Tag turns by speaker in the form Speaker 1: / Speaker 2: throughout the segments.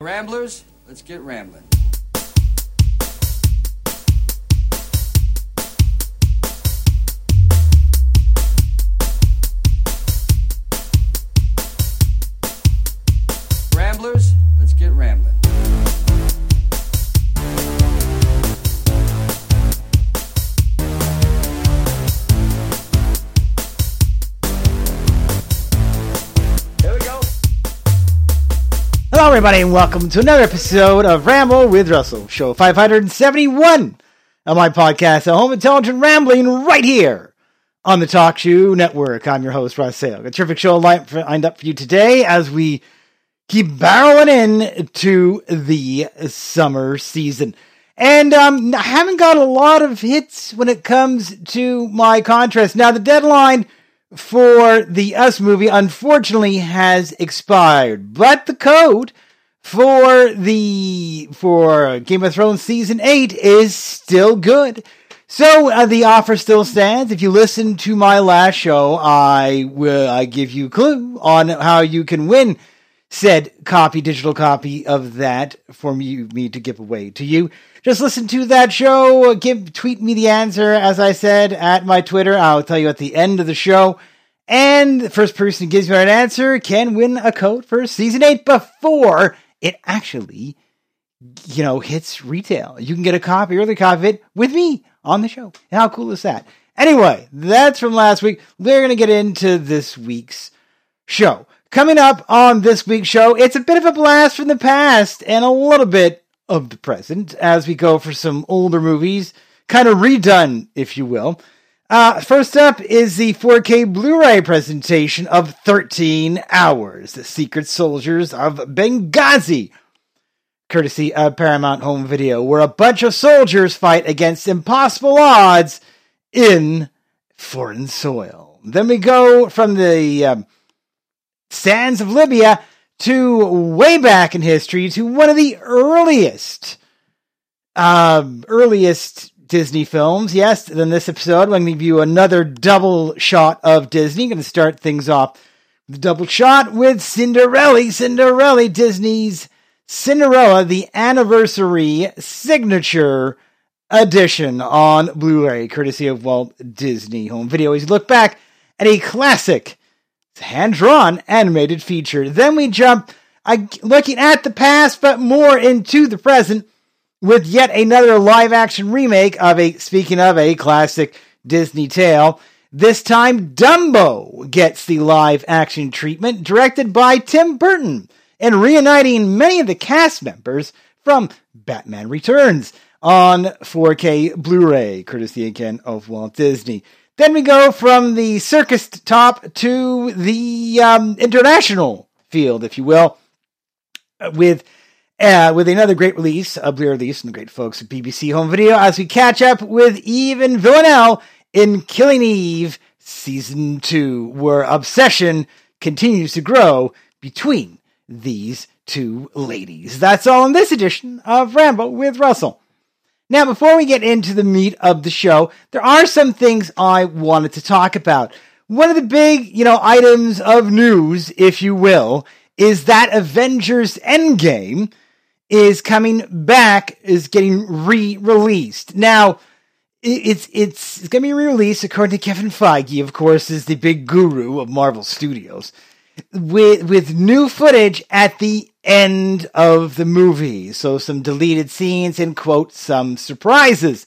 Speaker 1: Ramblers, let's get rambling.
Speaker 2: Everybody, and welcome to another episode of Ramble with Russel, show 571 of my podcast, A Home Intelligent Rambling, right here on the TalkShoe Network. I'm your host, Russ Sale. A terrific show lined lined up for you today as we keep barreling in to the summer season. And um, I haven't got a lot of hits when it comes to my contrast. Now, the deadline for the Us movie unfortunately has expired, but the code for the for Game of Thrones season 8 is still good. So uh, the offer still stands. If you listen to my last show, I will I give you clue on how you can win said copy, digital copy of that for me, me to give away to you. Just listen to that show. Give tweet me the answer, as I said at my Twitter. I'll tell you at the end of the show. And the first person who gives me an answer can win a coat for season eight before it actually, you know, hits retail. You can get a copy, early copy of it with me on the show. How cool is that? Anyway, that's from last week. We're going to get into this week's show. Coming up on this week's show, it's a bit of a blast from the past and a little bit of the present as we go for some older movies, kind of redone, if you will. Uh, first up is the 4K Blu-ray presentation of 13 Hours, The Secret Soldiers of Benghazi, courtesy of Paramount Home Video, where a bunch of soldiers fight against impossible odds in foreign soil. Then we go from the um, sands of Libya to way back in history to one of the earliest, um, earliest Disney films. Yes, then this episode, I'm going to give you another double shot of Disney. I'm going to start things off the double shot with Cinderella, Cinderella, Disney's Cinderella, the anniversary signature edition on Blu-ray, courtesy of Walt Disney Home Video. As you look back at a classic hand-drawn animated feature. Then we jump uh, looking at the past, but more into the present with yet another live-action remake of a, speaking of a classic Disney tale. This time, Dumbo gets the live-action treatment, directed by Tim Burton, and reuniting many of the cast members from Batman Returns on 4K Blu-ray, courtesy again of Walt Disney. Then we go from the circus top to the um, international field, if you will, with uh, with another great release, a Blu release from the great folks at BBC Home Video, as we catch up with Eve and Villanelle in Killing Eve Season 2, where obsession continues to grow between these two ladies. That's all in this edition of Ramble with Russel. Now, before we get into the meat of the show, there are some things I wanted to talk about. One of the big, you know, items of news, if you will, is that Avengers Endgame is coming back, is getting re-released. Now, it's it's it's to be re-released according to Kevin Feige, of course, is the big guru of Marvel Studios, with with new footage at the end of the movie. So some deleted scenes and quote some surprises.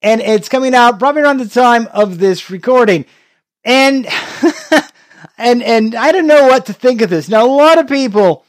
Speaker 2: And it's coming out probably around the time of this recording. And and and I don't know what to think of this. Now a lot of people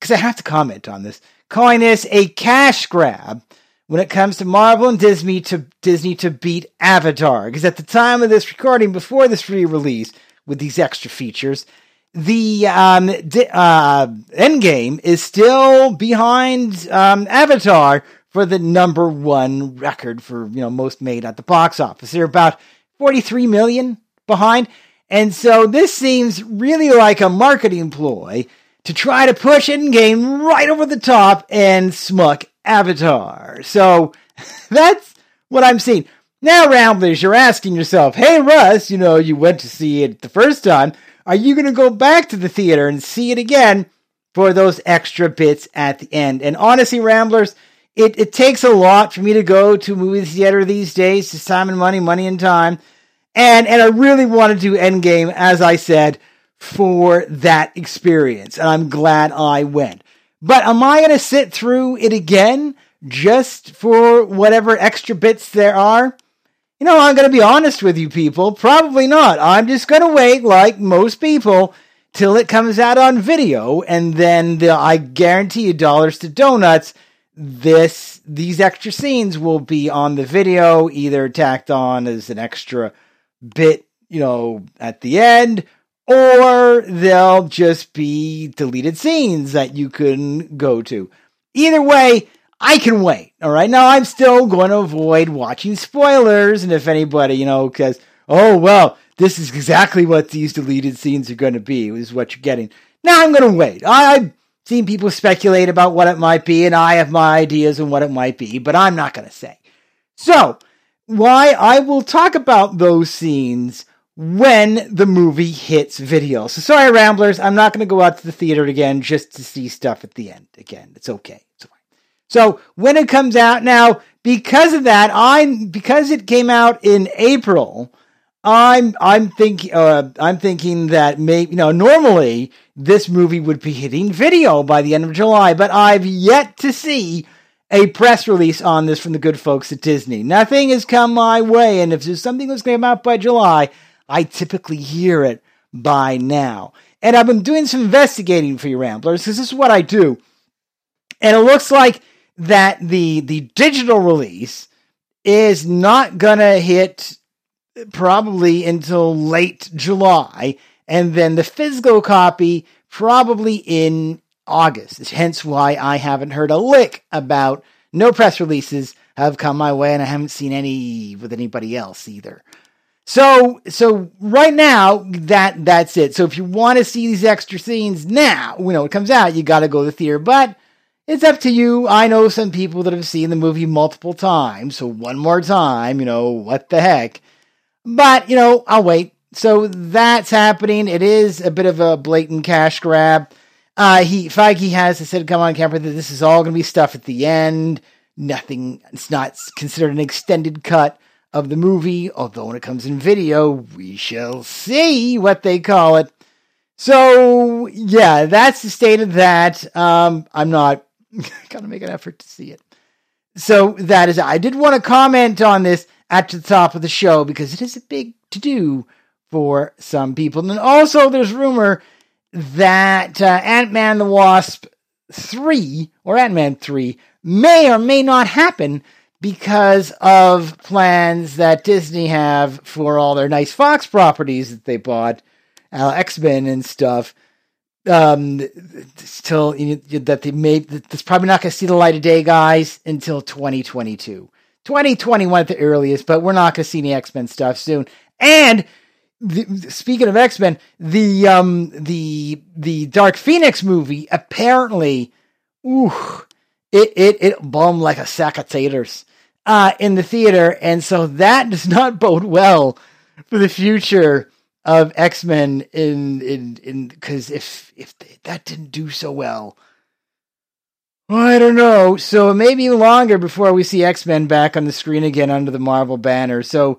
Speaker 2: because I have to comment on this, calling this a cash grab when it comes to Marvel and Disney to Disney to beat Avatar. Because at the time of this recording, before this re-release with these extra features, the um, di- uh, Endgame is still behind um, Avatar for the number one record for you know most made at the box office. They're about 43 million behind. And so this seems really like a marketing ploy to try to push Endgame right over the top and smuck Avatar. So that's what I'm seeing. Now, Ramblers, you're asking yourself, hey, Russ, you know, you went to see it the first time. Are you going to go back to the theater and see it again for those extra bits at the end? And honestly, Ramblers, it, it takes a lot for me to go to movie theater these days. It's time and money, money and time. And, and I really want to do Endgame, as I said, for that experience. And I'm glad I went. But am I going to sit through it again just for whatever extra bits there are? You know, I'm going to be honest with you people. Probably not. I'm just going to wait, like most people, till it comes out on video. And then the, I guarantee you, dollars to donuts, this these extra scenes will be on the video, either tacked on as an extra bit, you know, at the end, or they'll just be deleted scenes that you can go to. Either way, I can wait. All right. Now I'm still going to avoid watching spoilers. And if anybody, you know, because, oh, well, this is exactly what these deleted scenes are going to be, is what you're getting. Now I'm going to wait. I, I've seen people speculate about what it might be, and I have my ideas on what it might be, but I'm not going to say. So, why I will talk about those scenes when the movie hits video. So sorry, Ramblers, I'm not going to go out to the theater again just to see stuff at the end again. It's okay. It's fine. So when it comes out now, because of that, I'm because it came out in April. I'm I'm thinking uh, I'm thinking that maybe you know normally this movie would be hitting video by the end of July, but I've yet to see a press release on this from the good folks at Disney. Nothing has come my way, and if there's something that's going to come out by July, I typically hear it by now. And I've been doing some investigating for you ramblers because this is what I do. And it looks like that the the digital release is not gonna hit probably until late July, and then the physical copy probably in August. Hence why I haven't heard a lick about no press releases have come my way, and I haven't seen any with anybody else either. So, so right now that that's it. So if you want to see these extra scenes now, you know it comes out, you got to go to the theater. But it's up to you. I know some people that have seen the movie multiple times, so one more time, you know what the heck. But you know, I'll wait. So that's happening. It is a bit of a blatant cash grab. Uh, he Feige has said, "Come on, camper, that this is all going to be stuff at the end. Nothing. It's not considered an extended cut." Of the movie, although when it comes in video, we shall see what they call it. So, yeah, that's the state of that. Um, I'm not going to make an effort to see it. So, that is, I did want to comment on this at the top of the show because it is a big to do for some people. And also, there's rumor that uh, Ant Man the Wasp 3 or Ant Man 3 may or may not happen because of plans that Disney have for all their nice Fox properties that they bought, uh, X Men and stuff. Um, still you know, that they made that's probably not going to see the light of day, guys, until 2022, 2021 at the earliest. But we're not going to see any X Men stuff soon. And the, speaking of X Men, the um the the Dark Phoenix movie apparently, ooh, it it it bombed like a sack of taters uh, in the theater, and so that does not bode well for the future of X Men. In in in because if if that didn't do so well, well, I don't know. So it may be longer before we see X Men back on the screen again under the Marvel banner. So.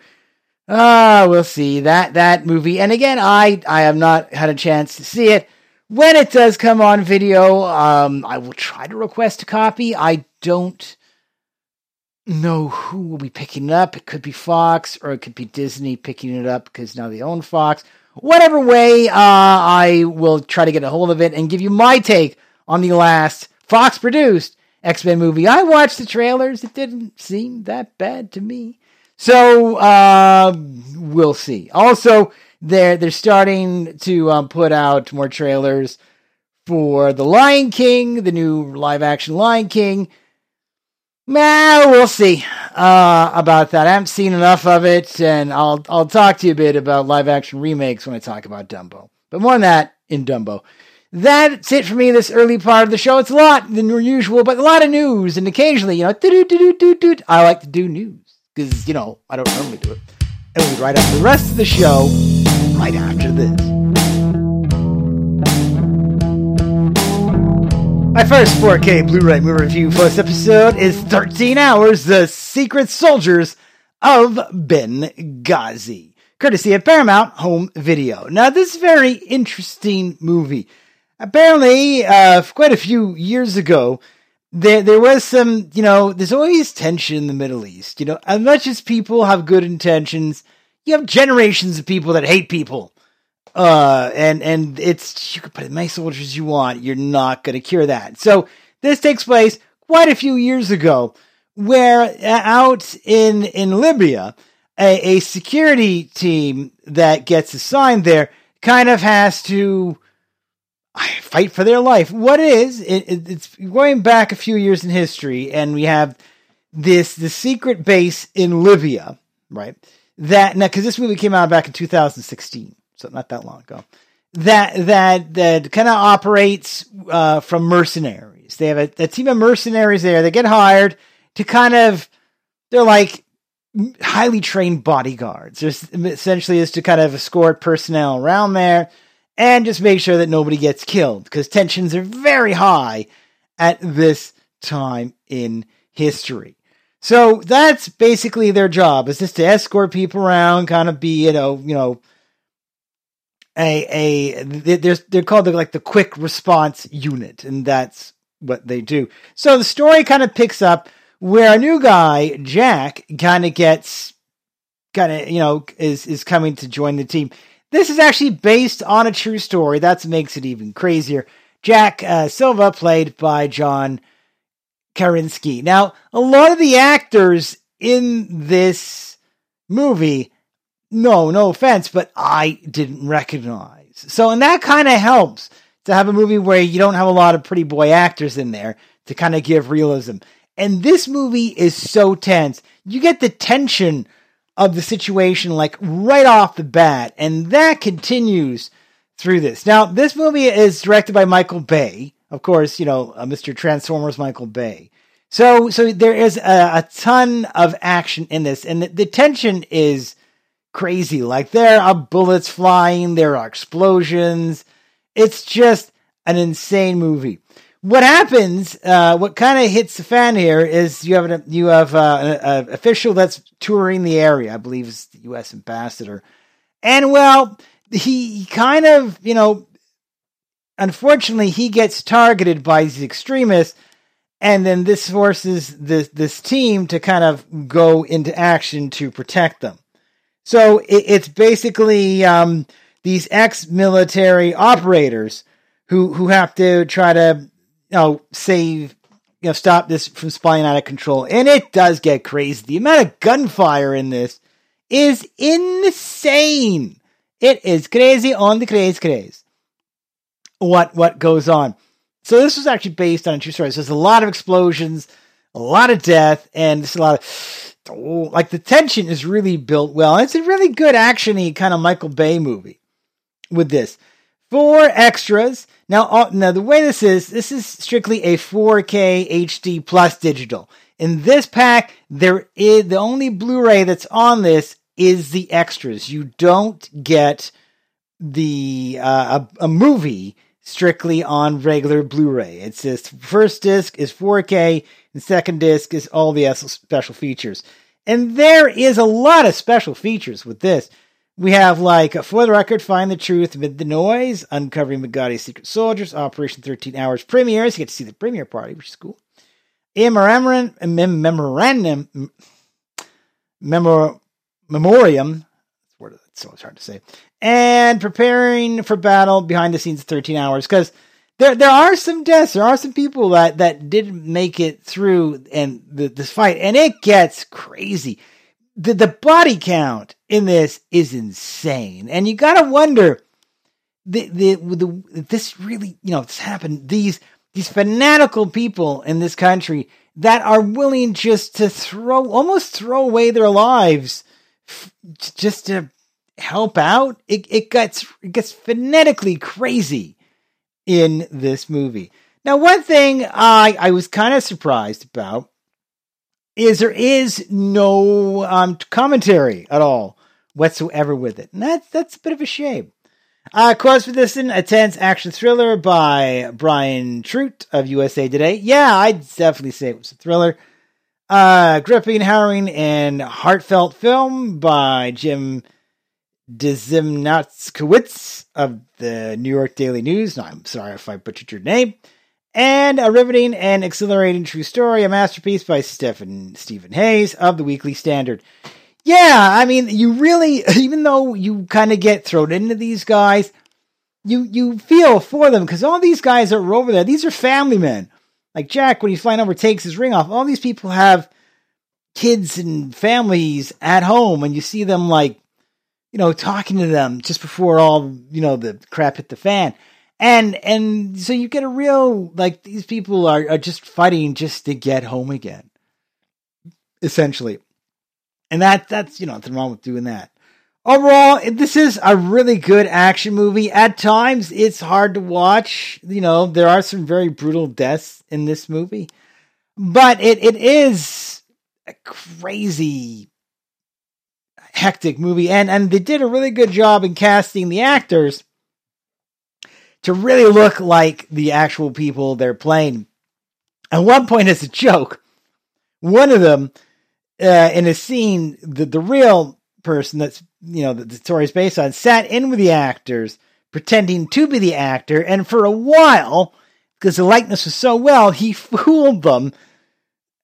Speaker 2: Ah, uh, we'll see that that movie. And again, I I have not had a chance to see it. When it does come on video, um, I will try to request a copy. I don't know who will be picking it up. It could be Fox or it could be Disney picking it up because now they own Fox. Whatever way, uh, I will try to get a hold of it and give you my take on the last Fox produced X Men movie. I watched the trailers, it didn't seem that bad to me. So, uh, we'll see. Also, they're they're starting to um, put out more trailers for the Lion King, the new live action Lion King. Nah, we'll see uh, about that. I haven't seen enough of it, and I'll I'll talk to you a bit about live action remakes when I talk about Dumbo. But more on that in Dumbo. That's it for me this early part of the show. It's a lot than usual, but a lot of news, and occasionally, you know, I like to do news because you know I don't normally do it. And we'll right after the rest of the show, right after this. My first 4K Blu-ray movie review for this episode is 13 Hours, The Secret Soldiers of Benghazi, courtesy of Paramount Home Video. Now, this very interesting movie. Apparently, uh, quite a few years ago, there there was some, you know, there's always tension in the Middle East. You know, as much as people have good intentions, you have generations of people that hate people. Uh, and, and it's, you can put as many soldiers you want. You're not going to cure that. So this takes place quite a few years ago where uh, out in, in Libya, a, a security team that gets assigned there kind of has to fight for their life. What is it, it, it's going back a few years in history, and we have this the secret base in Libya, right? That now because this movie came out back in 2016, so not that long ago. That that that kind of operates uh, from mercenaries. They have a, a team of mercenaries there. They get hired to kind of they're like highly trained bodyguards. There's essentially is to kind of escort personnel around there and just make sure that nobody gets killed because tensions are very high at this time in history. So that's basically their job is just to escort people around, kind of be, you know, you know, a a they're they're called the, like the quick response unit, and that's what they do. So the story kind of picks up where a new guy, Jack, kind of gets kind of you know is is coming to join the team. This is actually based on a true story. That makes it even crazier. Jack uh, Silva, played by John Krasinski. Now, a lot of the actors in this movie no, no offense, but I didn't recognize. So, and that kind of helps to have a movie where you don't have a lot of pretty boy actors in there to kind of give realism. And this movie is so tense. You get the tension of the situation like right off the bat, and that continues through this. Now, this movie is directed by Michael Bay. Of course, you know, uh, Mr. Transformers Michael Bay. So, so there is a, a ton of action in this, and the, the tension is crazy. Like there are bullets flying, there are explosions. It's just an insane movie. What happens? Uh, what kind of hits the fan here is you have an you have uh, an, official that's touring the area. I believe is the U.S. ambassador, and well, he kind of you know, unfortunately, he gets targeted by these extremists, and then this forces this this team to kind of go into action to protect them. So it, it's basically um, these ex-military operators who who have to try to you know save you know stop this from spiraling out of control, and it does get crazy. The amount of gunfire in this is insane. It is crazy on the craze craze. What what goes on? So this was actually based on a true story. So there's a lot of explosions, a lot of death, and just a lot of like the tension is really built well. It's a really good actiony kind of Michael Bay movie with this. Four extras. Now, uh, now the way this is, this is strictly a 4K HD plus digital. In this pack, there is the only Blu-ray that's on this is the extras. You don't get the uh, a, a movie strictly on regular Blu-ray. It's just first disc is 4K and second disc is all the special features. And there is a lot of special features with this. We have like for the record, find the truth amid the noise, uncovering Benghazi's secret soldiers, Operation 13 Hours premieres. You get to see the premiere party, which is cool. A memorandum, memorandum, memor, memoriam. It's so hard to say and preparing for battle behind the scenes 13 hours because there there are some deaths. There are some people that that didn't make it through and the, this fight and it gets crazy. The the body count in this is insane, and you gotta wonder the the the this really you know this happened these these fanatical people in this country that are willing just to throw almost throw away their lives f- just to help out. It it gets it gets phonetically crazy in this movie. Now, one thing I I was kind of surprised about is there is no um, commentary at all whatsoever with it, and that's that's a bit of a shame. Uh, Cause for this, in a tense action thriller by Brian Truitt of USA Today. Yeah, I'd definitely say it was a thriller. Uh, gripping, harrowing, and heartfelt film by Jim Dzimnatskowitz of the New York Daily News. No, I'm sorry if I butchered your name. And a riveting and exhilarating true story, a masterpiece by Stephen Stephen Hayes of the Weekly Standard. Yeah, I mean, you really, even though you kind of get thrown into these guys, you you feel for them because all these guys that are over there, these are family men. Like Jack, when he's flying over, takes his ring off. All these people have kids and families at home, and you see them like, you know, talking to them just before all you know the crap hit the fan. And and so you get a real like these people are, are just fighting just to get home again, essentially. And that that's you know nothing wrong with doing that. Overall, this is a really good action movie. At times, it's hard to watch. You know, there are some very brutal deaths in this movie, but it it is a crazy, hectic movie, and and they did a really good job in casting the actors to really look like the actual people they're playing. At one point, as a joke, one of them uh, in a scene, the the real person that's you know that the story is based on sat in with the actors, pretending to be the actor, and for a while, because the likeness was so well, he fooled them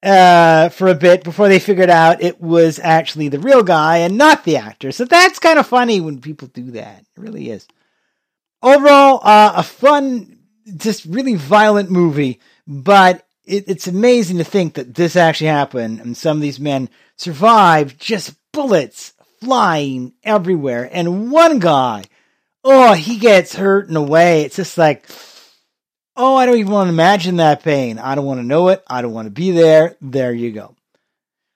Speaker 2: uh, for a bit before they figured out it was actually the real guy and not the actor. So that's kind of funny when people do that. It really is. Overall, uh, a fun, just really violent movie, but it, it's amazing to think that this actually happened and some of these men survived just bullets flying everywhere. And one guy, oh, he gets hurt in a way. It's just like, oh, I don't even want to imagine that pain. I don't want to know it. I don't want to be there. There you go.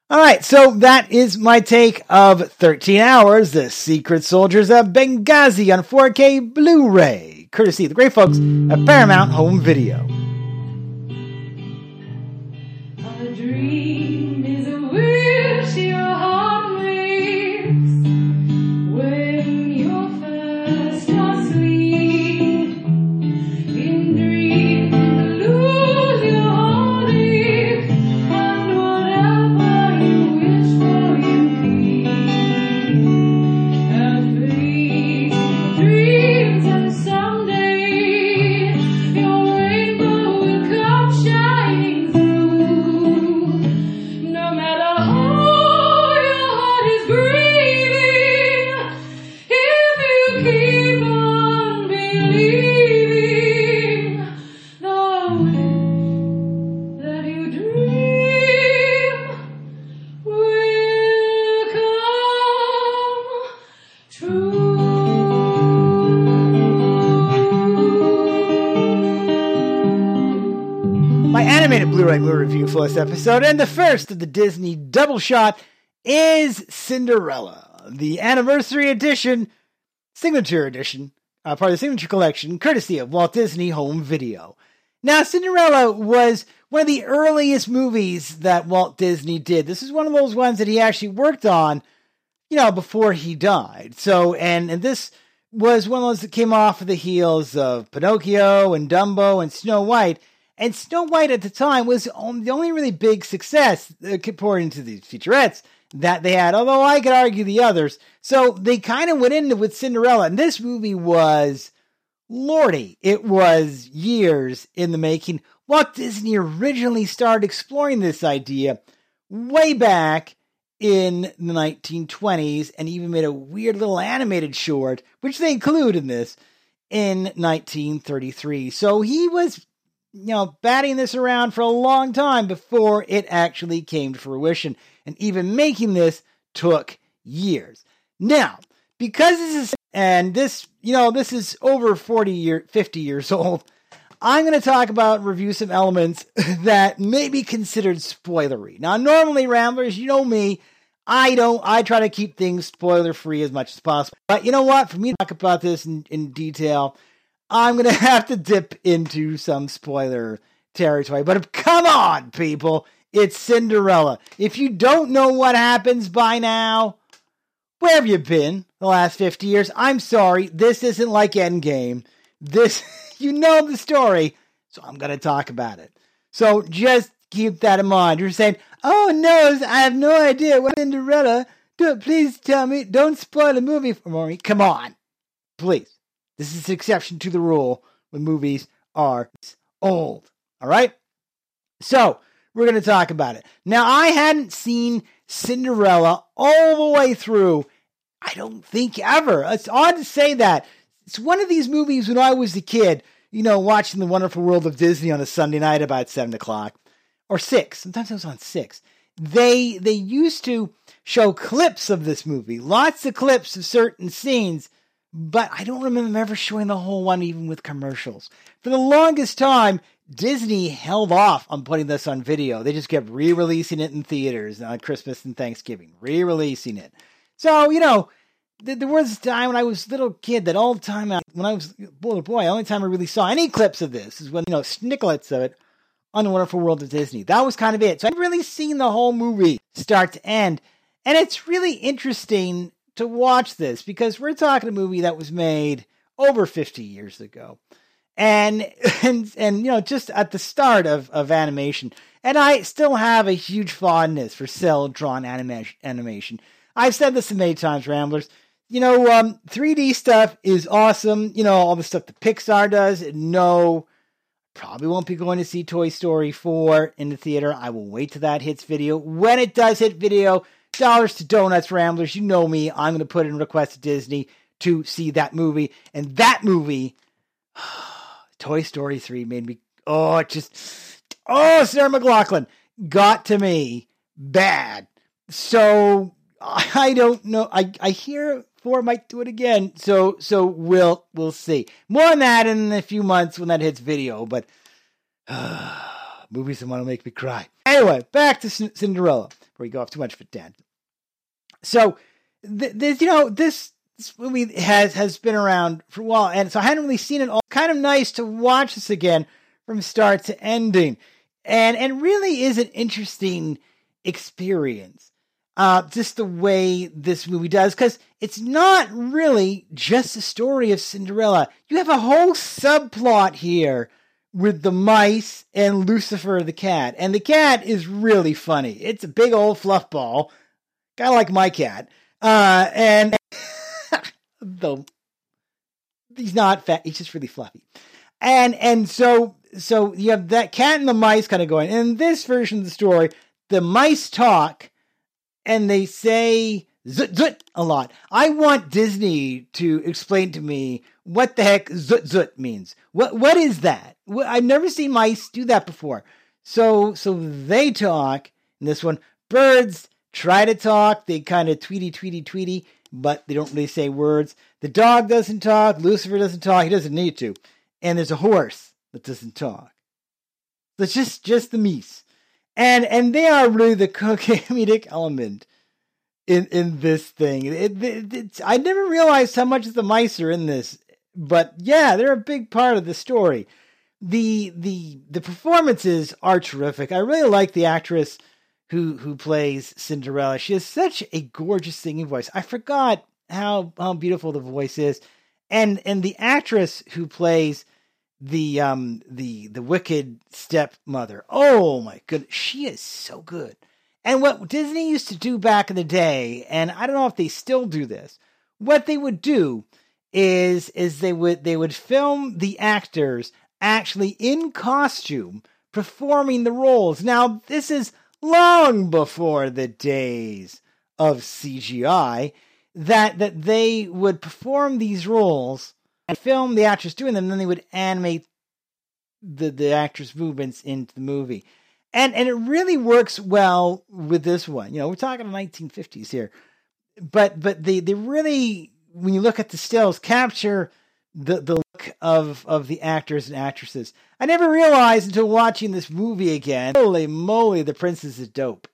Speaker 2: All right, so that is my take of 13 Hours, The Secret Soldiers of Benghazi on 4K Blu ray, courtesy of the great folks at Paramount Home Video. Blu-ray movie review for episode, and the first of the Disney double shot is Cinderella, the anniversary edition, signature edition, uh, part of the signature collection, courtesy of Walt Disney Home Video. Now, Cinderella was one of the earliest movies that Walt Disney did. This is one of those ones that he actually worked on, you know, before he died. So, and and this was one of those that came off of the heels of Pinocchio and Dumbo and Snow White and Snow White at the time was the only really big success, uh, according to these featurettes, that they had, although I could argue the others. So they kind of went into with Cinderella, and this movie was lordy. It was years in the making. Walt Disney originally started exploring this idea way back in the 1920s and even made a weird little animated short, which they include in this, in 1933. So he was you know, batting this around for a long time before it actually came to fruition. And even making this took years. Now, because this is, and this, you know, this is over 40 year, 50 years old, I'm going to talk about review some elements that may be considered spoilery. Now, normally, Ramblers, you know me, I don't, I try to keep things spoiler free as much as possible. But you know what? For me to talk about this in, in detail, I'm going to have to dip into some spoiler territory. But come on, people. It's Cinderella. If you don't know what happens by now, where have you been the last 50 years? I'm sorry. This isn't like Endgame. This, you know the story. So I'm going to talk about it. So just keep that in mind. You're saying, oh no, I have no idea what Cinderella. Do, please tell me. Don't spoil the movie for me. Come on. Please. This is an exception to the rule when movies are old. All right? So, we're going to talk about it. Now, I hadn't seen Cinderella all the way through, I don't think ever. It's odd to say that. It's one of these movies when I was a kid, you know, watching The Wonderful World of Disney on a Sunday night about 7 o'clock or 6. Sometimes it was on 6. They, they used to show clips of this movie, lots of clips of certain scenes but I don't remember them ever showing the whole one, even with commercials. For the longest time, Disney held off on putting this on video. They just kept re releasing it in theaters on Christmas and Thanksgiving, re releasing it. So, you know, there was a time when I was a little kid that all the time, uh, when I was a little boy, the only time I really saw any clips of this is when, you know, snicklets of it on The Wonderful World of Disney. That was kind of it. So I've really seen the whole movie start to end. And it's really interesting to watch this because we're talking a movie that was made over 50 years ago. And and and you know just at the start of of animation and I still have a huge fondness for cell drawn animation animation. I've said this many times ramblers. You know, um 3D stuff is awesome. You know, all the stuff that Pixar does. No probably won't be going to see Toy Story 4 in the theater. I will wait till that hits video. When it does hit video, dollars to donuts, Ramblers. You know me. I'm going to put in a request to Disney to see that movie. And that movie, Toy Story 3, made me, oh, it just, oh, Sarah McLachlan got to me bad. So I don't know. I, I hear four might do it again. So, so we'll, we'll see. More on that in a few months when that hits video, but uh, movies that want to make me cry. Anyway, back to C- Cinderella, where we go off too much of a tangent. So, th- this, you know, this, this movie has has been around for a while, and so I hadn't really seen it all. Kind of nice to watch this again from start to ending, and and really is an interesting experience. Uh, just the way this movie does, because it's not really just a story of Cinderella. You have a whole subplot here with the mice and Lucifer the cat, and the cat is really funny. It's a big old fluff ball kind of like my cat. Uh, and though he's not fat, he's just really fluffy. And and so so you have that cat and the mice kind of going. In this version of the story, the mice talk and they say zut zut a lot. I want Disney to explain to me what the heck zut zut means. What what is that? I've never seen mice do that before. So so they talk in this one. Birds try to talk. They kind of tweety, tweety, tweety, but they don't really say words. The dog doesn't talk. Lucifer doesn't talk. He doesn't need to. And there's a horse that doesn't talk. It's just just the meese, and and they are really the comedic element in in this thing. It, it, I never realized how much the mice are in this, but yeah, they're a big part of the story. The the the performances are terrific. I really like the actress who who plays Cinderella. She has such a gorgeous singing voice. I forgot how how beautiful the voice is, and and the actress who plays the um the the wicked stepmother. Oh my goodness, she is so good. And what Disney used to do back in the day, and I don't know if they still do this, what they would do is is they would they would film the actors actually in costume performing the roles. Now this is long before the days of CGI that that they would perform these roles and film the actress doing them, and then they would animate the the actress movements into the movie. and and it really works well with this one. You know, we're talking the 1950s here, but but they they really when you look at the stills capture the the look of of the actors and actresses. I never realized until watching this movie again. Holy moly, the princess is dope,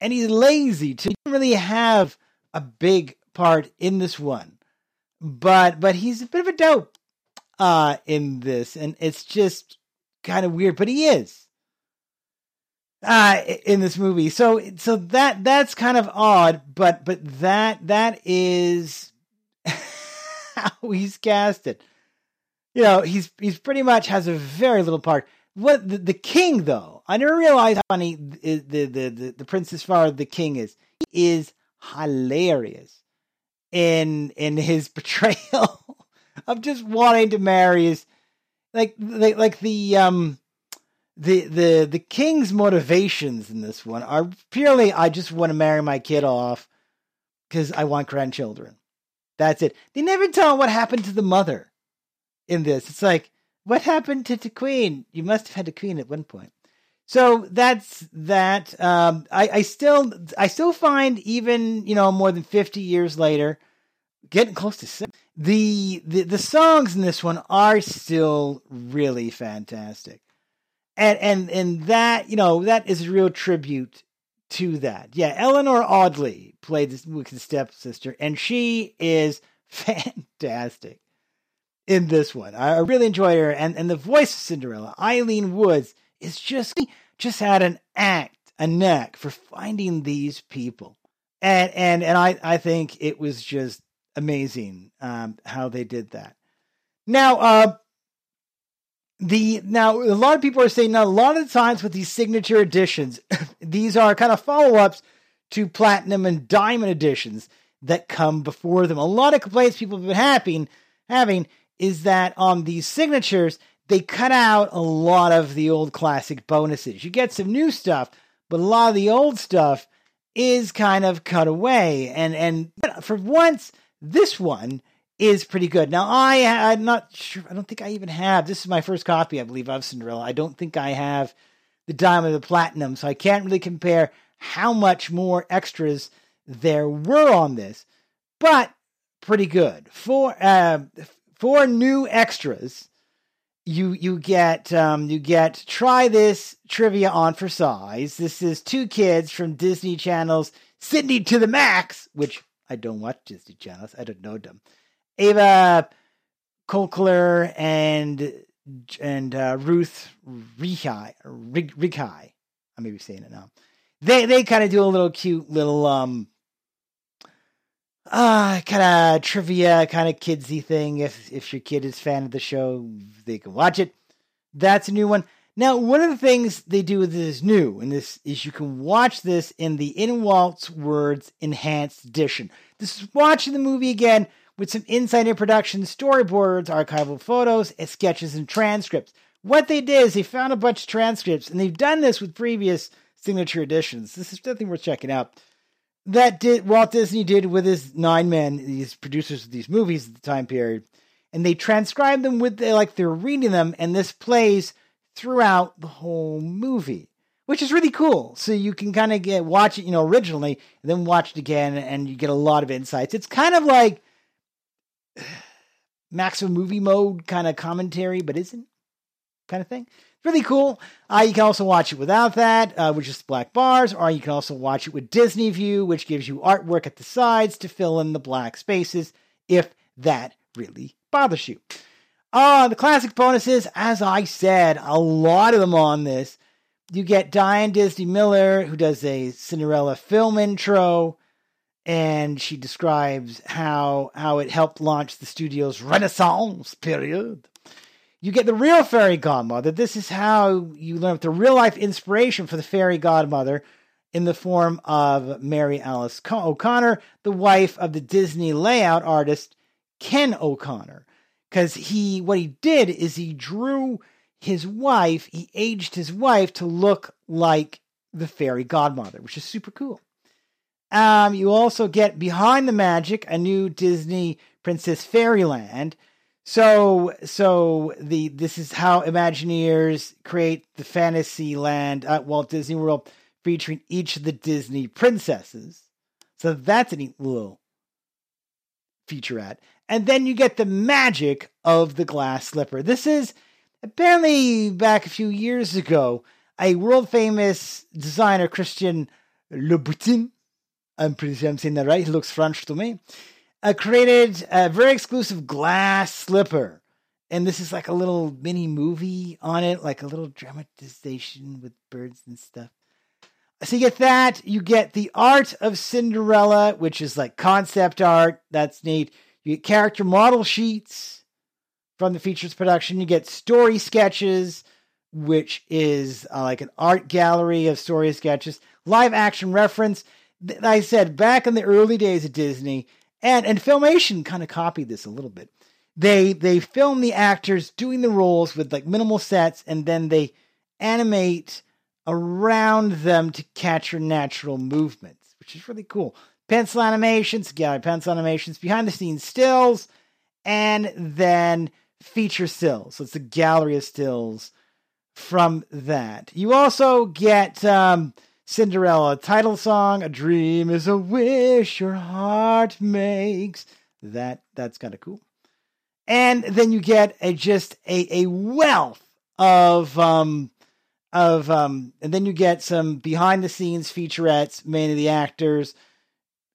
Speaker 2: and he's lazy too. He didn't really have a big part in this one, but but he's a bit of a dope uh in this, and it's just kind of weird, but he is uh in this movie. So so that that's kind of odd, but but that that is how he's casted. You know, he's he's pretty much has a very little part. What the, the king though? I never realized how funny the the the, the, the Princess Farah the king is. He is hilarious in in his portrayal of just wanting to marry his like like like the um the the the king's motivations in this one are purely I just want to marry my kid off because I want grandchildren. That's it. They never tell what happened to the mother in this. It's like, what happened to the queen? You must have had a queen at one point. So that's that. Um, I, I still, I still find even you know more than fifty years later, getting close to 60, the the the songs in this one are still really fantastic, and and and that you know that is a real tribute to that. Yeah, Eleanor Audley played this Wicked stepsister, and she is fantastic in this one. I really enjoy her, and and the voice of Cinderella, Ilene Woods, is just just had an act, a knack for finding these people, and and and I I think it was just amazing um, how they did that. Now, uh, the now a lot of people are saying now a lot of times with these signature editions, these are kind of follow ups to platinum and diamond editions that come before them. A lot of complaints people have been having having is that on these signatures they cut out a lot of the old classic bonuses. You get some new stuff, but a lot of the old stuff is kind of cut away. And and for once, this one is pretty good. Now, I I'm not sure. I don't think I even have. This is my first copy, I believe, of Cinderella. I don't think I have the diamond or the platinum, so I can't really compare how much more extras there were on this, but pretty good. For uh, for new extras, you you get um, you get try this trivia on for size. This is two kids from Disney Channel's Sydney to the Max, which I don't watch Disney channels. I don't know them. Ava Kolker and and uh, Ruth Rihai, Rihai. I may be saying it now. They they kind of do a little cute little um uh kind of trivia kind of kidsy thing. If if your kid is fan of the show, they can watch it. That's a new one. Now, one of the things they do with this new, and this is you can watch this in the In Walt's Words Enhanced Edition. This is watching the movie again with some insider production storyboards, archival photos, sketches, and transcripts. What they did is they found a bunch of transcripts, and they've done this with previous signature editions. This is something worth checking out. That did Walt Disney did with his nine men, these producers of these movies at the time period, and they transcribed them with like they're reading them, and this plays throughout the whole movie, which is really cool. So you can kind of get watch it, you know, originally, and then watch it again, and you get a lot of insights. It's kind of like maximum movie mode kind of commentary, but isn't kind of thing. Really cool. Uh, you can also watch it without that, uh, which is black bars, or you can also watch it with Disney View, which gives you artwork at the sides to fill in the black spaces if that really bothers you. Uh, the classic bonuses, as I said, a lot of them on this. You get Diane Disney Miller, who does a Cinderella film intro, and she describes how how it helped launch the studio's Renaissance period. You get the real fairy godmother. This is how you learn the real life inspiration for the fairy godmother in the form of Mary Alice O'Connor, the wife of the Disney layout artist Ken O'Connor because he what he did is he drew his wife, he aged his wife to look like the fairy godmother, which is super cool. Um, you also get Behind the Magic, a new Disney Princess Fairyland. So so the this is how Imagineers create the fantasy land at Walt Disney World featuring each of the Disney princesses. So that's a neat little featurette. And then you get the magic of the glass slipper. This is apparently back a few years ago, a world famous designer, Christian Louboutin, I'm pretty sure I'm saying that right, he looks French to me, uh, created a very exclusive glass slipper. And this is like a little mini movie on it, like a little dramatization with birds and stuff. So you get that. You get the art of Cinderella, which is like concept art. That's neat. You get character model sheets from the features production. You get story sketches, which is uh, like an art gallery of story sketches. Live action reference. I said, back in the early days of Disney, and and Filmation kind of copied this a little bit. They they film the actors doing the roles with like minimal sets, and then they animate around them to capture natural movements, which is really cool. Pencil animations, yeah, pencil animations, behind the scenes stills, and then feature stills. So it's a gallery of stills from that. You also get um, Cinderella title song, "A Dream Is a Wish Your Heart Makes." That that's kind of cool. And then you get a just a a wealth of um of um and then you get some behind the scenes featurettes, mainly the actors,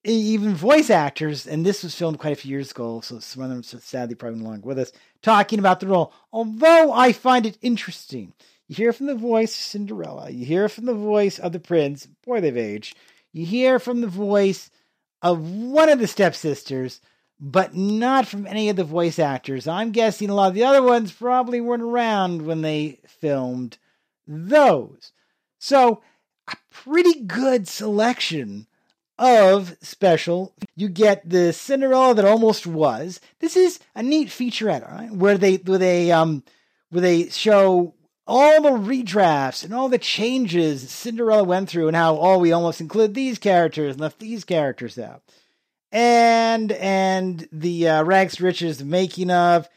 Speaker 2: even voice actors, and this was filmed quite a few years ago, so some of them sadly probably no longer with us, talking about the role. Although I find it interesting. You hear from the voice of Cinderella, you hear from the voice of the prince, boy they've aged, you hear from the voice of one of the stepsisters, but not from any of the voice actors. I'm guessing a lot of the other ones probably weren't around when they filmed those. So, a pretty good selection of special. You get the Cinderella that almost was. This is a neat featurette, right? Where they where they um where they show all the redrafts and all the changes Cinderella went through and how oh we almost include these characters and left these characters out. And and the uh, Rags Riches making of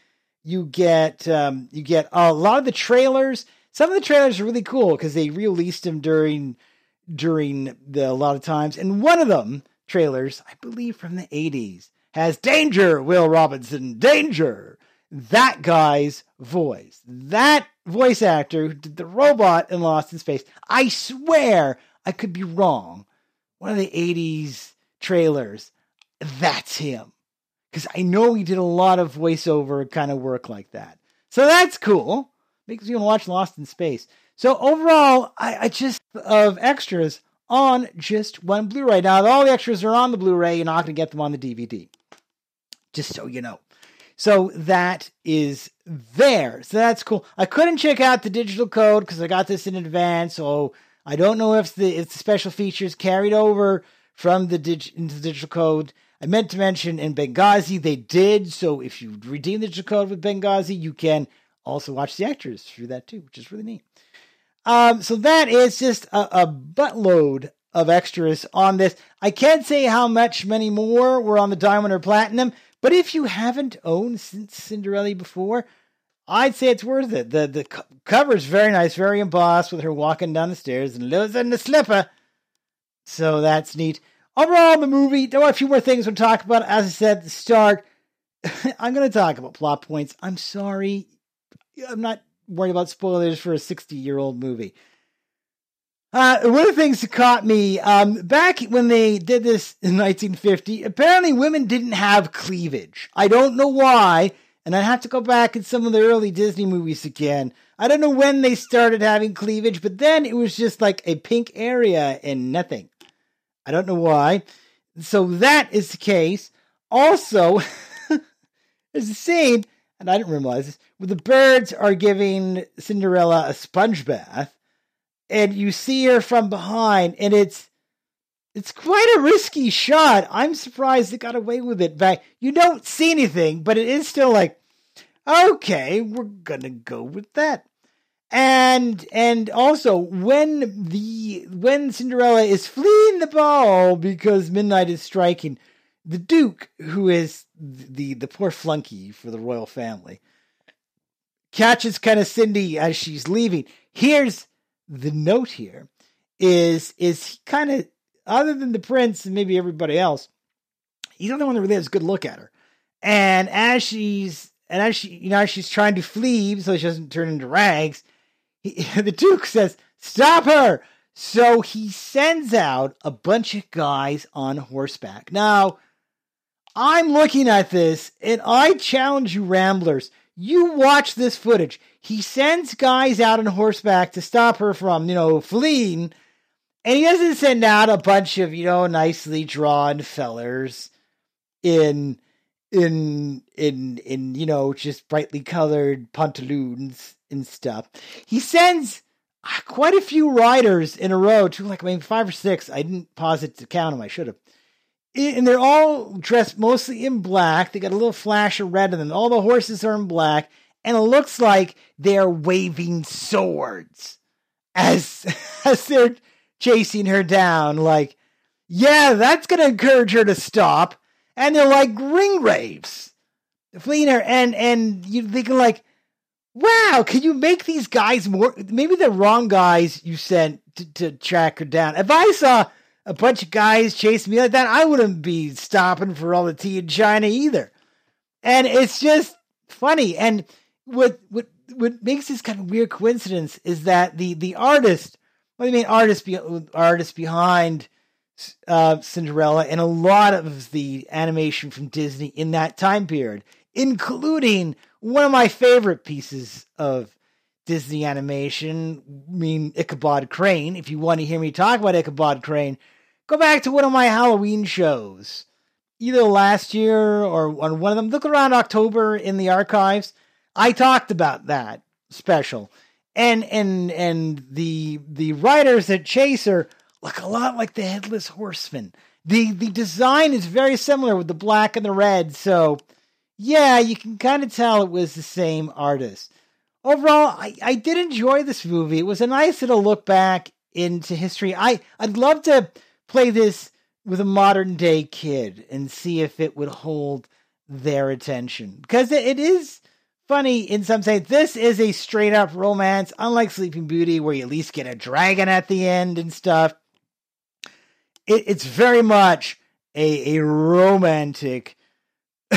Speaker 2: you get um you get a lot of the trailers. Some of the trailers are really cool because they released them during during the a lot of times. And one of them, trailers, I believe from the 80s, has Danger, Will Robinson, Danger. That guy's voice. That voice actor who did the robot in Lost in Space. I swear I could be wrong. One of the 80s trailers. That's him. Because I know he did a lot of voiceover kind of work like that. So that's cool. Makes you want to watch Lost in Space. So overall, I, I just of extras on just one Blu-ray. Now, all the extras are on the Blu-ray. You're not going to get them on the DVD. Just so you know. So that is there. So that's cool. I couldn't check out the digital code because I got this in advance. So I don't know if the if the special features carried over from the dig, into the digital code. I meant to mention in Benghazi they did. So if you redeem the digital code with Benghazi, you can also watch the extras through that too, which is really neat. Um, so that is just a, a buttload of extras on this. I can't say how much many more were on the Diamond or Platinum, but if you haven't owned Cinderella before, I'd say it's worth it. The the cover is very nice, very embossed with her walking down the stairs and losing the slipper. So that's neat. Overall, the movie, there are a few more things we'll talk about. As I said at the start, I'm going to talk about plot points. I'm sorry. I'm not worried about spoilers for a 60 year old movie. Uh, one of the things that caught me um, back when they did this in 1950, apparently women didn't have cleavage. I don't know why, and I have to go back in some of the early Disney movies again. I don't know when they started having cleavage, but then it was just like a pink area and nothing. I don't know why. So that is the case. Also, there's a scene and I didn't realize this, where the birds are giving Cinderella a sponge bath, and you see her from behind, and it's it's quite a risky shot. I'm surprised they got away with it. But you don't see anything, but it is still like, okay, we're gonna go with that. And and also when the when Cinderella is fleeing the ball because midnight is striking, the Duke, who is the the poor flunky for the royal family, catches kind of Cindy as she's leaving. Here's the note here is is he kind of other than the prince and maybe everybody else, he's the only one that really has a good look at her. And as she's and as she you know she's trying to flee so she doesn't turn into rags, he, the Duke says, "Stop her!" So he sends out a bunch of guys on horseback. Now, I'm looking at this and I challenge you, Ramblers. You watch this footage. He sends guys out on horseback to stop her from, you know, fleeing. And he doesn't send out a bunch of, you know, nicely drawn fellers in in in in you know just brightly colored pantaloons and stuff. He sends ah, quite a few riders in a row, to like maybe five or six. I didn't pause it to count them. I should have. And they're all dressed mostly in black. They got a little flash of red in them. All the horses are in black, and it looks like they're waving swords as as they're chasing her down. Like, yeah, that's gonna encourage her to stop. And they're like ring raves, fleeing her, and and you thinking like wow, can you make these guys more? Maybe the wrong guys you sent to, to track her down. If I saw a bunch of guys chasing me like that, I wouldn't be stopping for all the tea in China either. And it's just funny. And what what what makes this kind of weird coincidence is that the the artist, do you mean artist be, artist behind uh, Cinderella and a lot of the animation from Disney in that time period, including one of my favorite pieces of Disney animation, I mean Ichabod Crane. If you want to hear me talk about Ichabod Crane, go back to one of my Halloween shows, either last year or on one of them. Look around October in the archives. I talked about that special, and and and the the writers at Chaser look a lot like the Headless Horseman. the The design is very similar with the black and the red, so yeah, you can kind of tell it was the same artist. Overall, I, I did enjoy this movie. It was a nice little look back into history. I, I'd love to play this with a modern day kid and see if it would hold their attention. Because it, is funny in some sense. This is a straight up romance, unlike Sleeping Beauty, where you at least get a dragon at the end and stuff. It, it's very much a, a romantic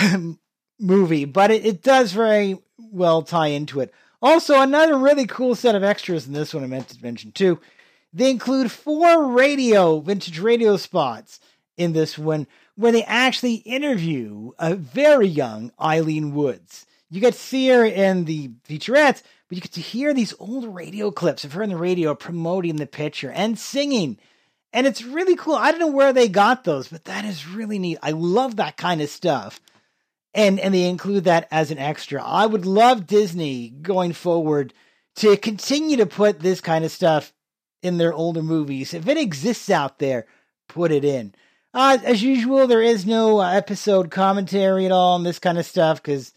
Speaker 2: movie, but it, it does very well tie into it. Also, another really cool set of extras in this one I meant to mention too. They include four radio, vintage radio spots in this one where they actually interview a very young Eileen Woods. You get to see her in the featurettes, but you get to hear these old radio clips of her in the radio promoting the picture and singing. And it's really cool. I don't know where they got those, but that is really neat. I love that kind of stuff and and they include that as an extra. I would love Disney going forward to continue to put this kind of stuff in their older movies. If it exists out there, put it in. Uh, as usual, there is no uh, episode commentary at all on this kind of stuff because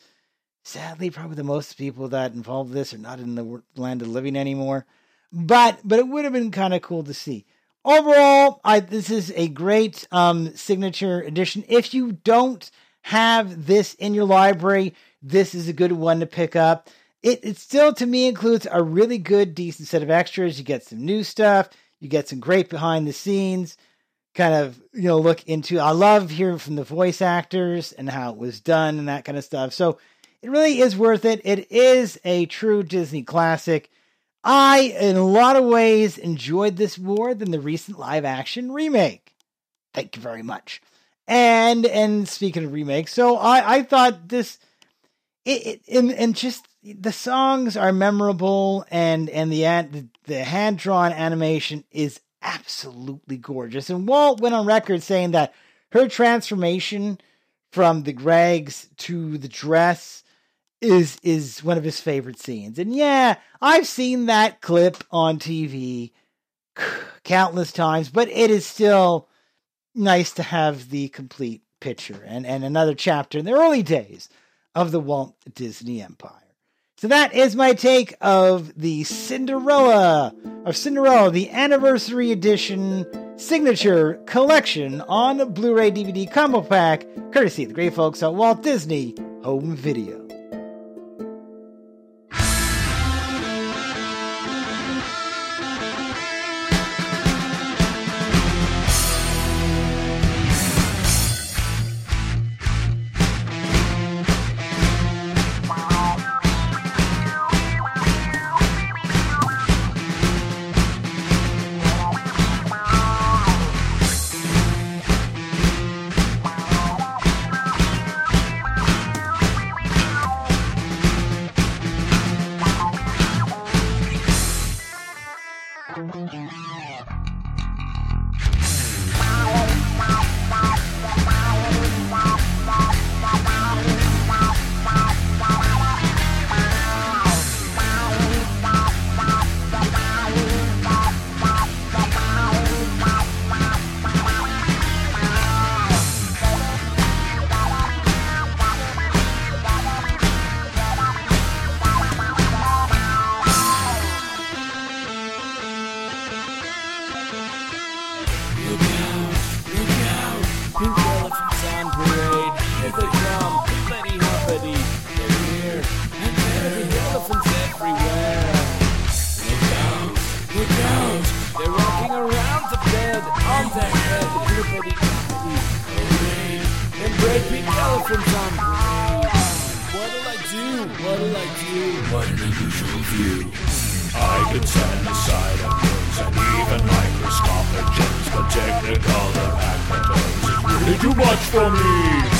Speaker 2: sadly, probably the most people that involved this are not in the land of living anymore. But but it would have been kind of cool to see. Overall, I this is a great um, signature edition. If you don't have this in your library, this is a good one to pick up. It, it still, to me, includes a really good, decent set of extras. You get some new stuff, you get some great behind the scenes kind of you know look into. I love hearing from the voice actors and how it was done and that kind of stuff. So it really is worth it. It is a true disney classic. I in a lot of ways enjoyed this more than the recent live action remake. Thank you very much. And and speaking of remakes, so I I thought this it, it and, and just the songs are memorable and and the the, hand drawn animation is absolutely gorgeous. And Walt went on record saying that her transformation from the Gregs to the dress is is one of his favorite scenes. And yeah, I've seen that clip on TV countless times, but it is still nice to have the complete picture and, and another chapter in the early days of the Walt Disney Empire. So that is my take of the Cinderella, of Cinderella, the anniversary edition signature collection on Blu ray DVD combo pack, courtesy of the great folks at Walt Disney Home Video.
Speaker 3: They're. Look out, look out. They're walking around the bed on their head. Hippity hoppity. Parade, and pink elephants on. What'll I do? What'll I do? What an unusual view.
Speaker 4: I could stand aside and and even microscopic germs, but acronyms is really too much for me.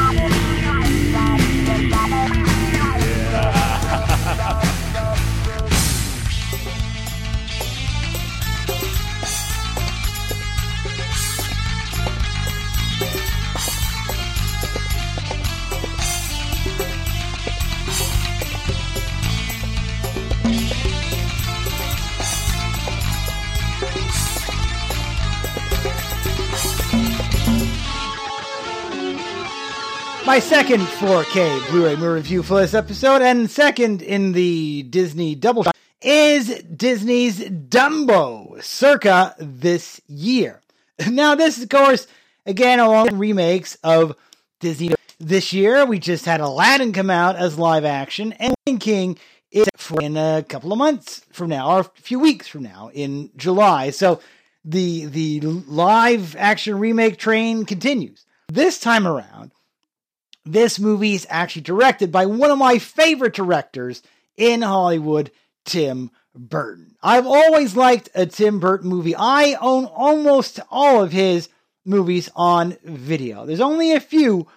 Speaker 2: My second 4K Blu-ray movie review for this episode, and second in the Disney double shot, is Disney's Dumbo, circa this year. Now, this, of course, again, along with remakes of Disney. This year, we just had Aladdin come out as live action, and King is for in a couple of months from now, or a few weeks from now, in July. So the the live action remake train continues. This time around, this movie is actually directed by one of my favorite directors in Hollywood, Tim Burton. I've always liked a Tim Burton movie. I own almost all of his movies on video. There's only a few,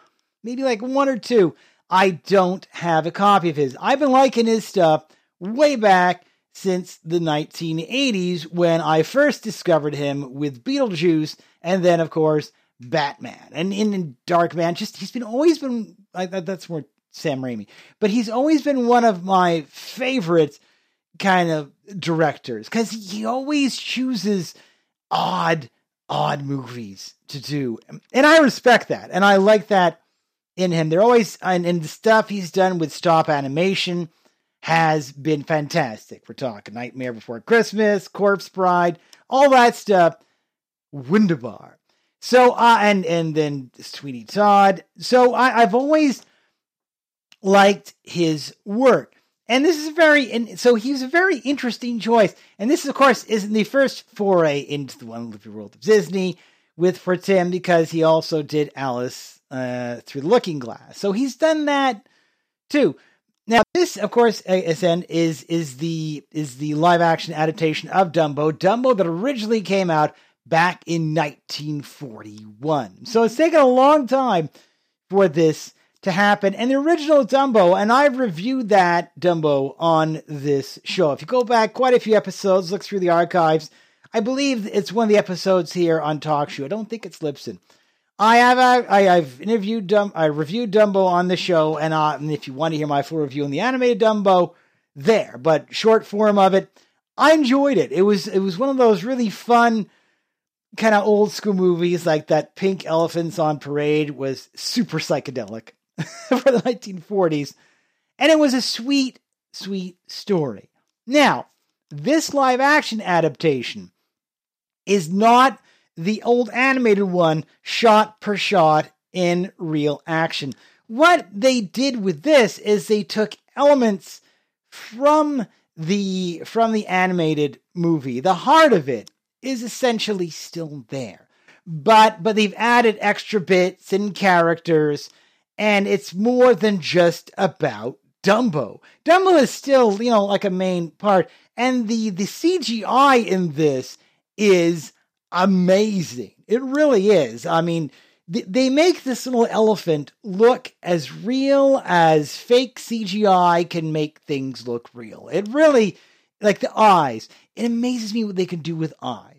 Speaker 2: maybe like one or two, I don't have a copy of his. I've been liking his stuff way back since the 1980s when I first discovered him with Beetlejuice and then, of course, Batman. And in Darkman, just he's been always been I, that's more Sam Raimi, but he's always been one of my favorite kind of directors because he always chooses odd, odd movies to do, and I respect that, and I like that in him. They're always and, and the stuff he's done with stop animation has been fantastic. We're talking Nightmare Before Christmas, Corpse Bride, all that stuff. Wunderbar. So, uh, and and then Sweeney Todd. So I, I've always liked his work, and this is very. And so he's a very interesting choice. And this, of course, isn't the first foray into the wonderful world of Disney with for Tim because he also did Alice uh, through the Looking Glass. So he's done that too. Now, this, of course, again, is is the is the live action adaptation of Dumbo. Dumbo that originally came out back in 1941. So it's taken a long time for this to happen. And the original Dumbo, and I've reviewed that Dumbo on this show. If you go back quite a few episodes, look through the archives, I believe it's one of the episodes here on Talk Show. I don't think it's Lipson. I have I, have interviewed Dum I reviewed Dumbo on the show, and, uh, and if you want to hear my full review on the animated Dumbo, there. But short form of it, I enjoyed it. It was it was one of those really fun kind of old school movies like that Pink Elephants on Parade was super psychedelic for the 1940s. And it was a sweet, sweet story. Now, this live action adaptation is not the old animated one shot per shot in real action. What they did with this is they took elements from the from the animated movie. The heart of it is essentially still there. But but they've added extra bits and characters and it's more than just about Dumbo. Dumbo is still, you know, like a main part and the the CGI in this is amazing. It really is. I mean, th- they make this little elephant look as real as fake CGI can make things look real. It really, like the eyes, it amazes me what they can do with eyes.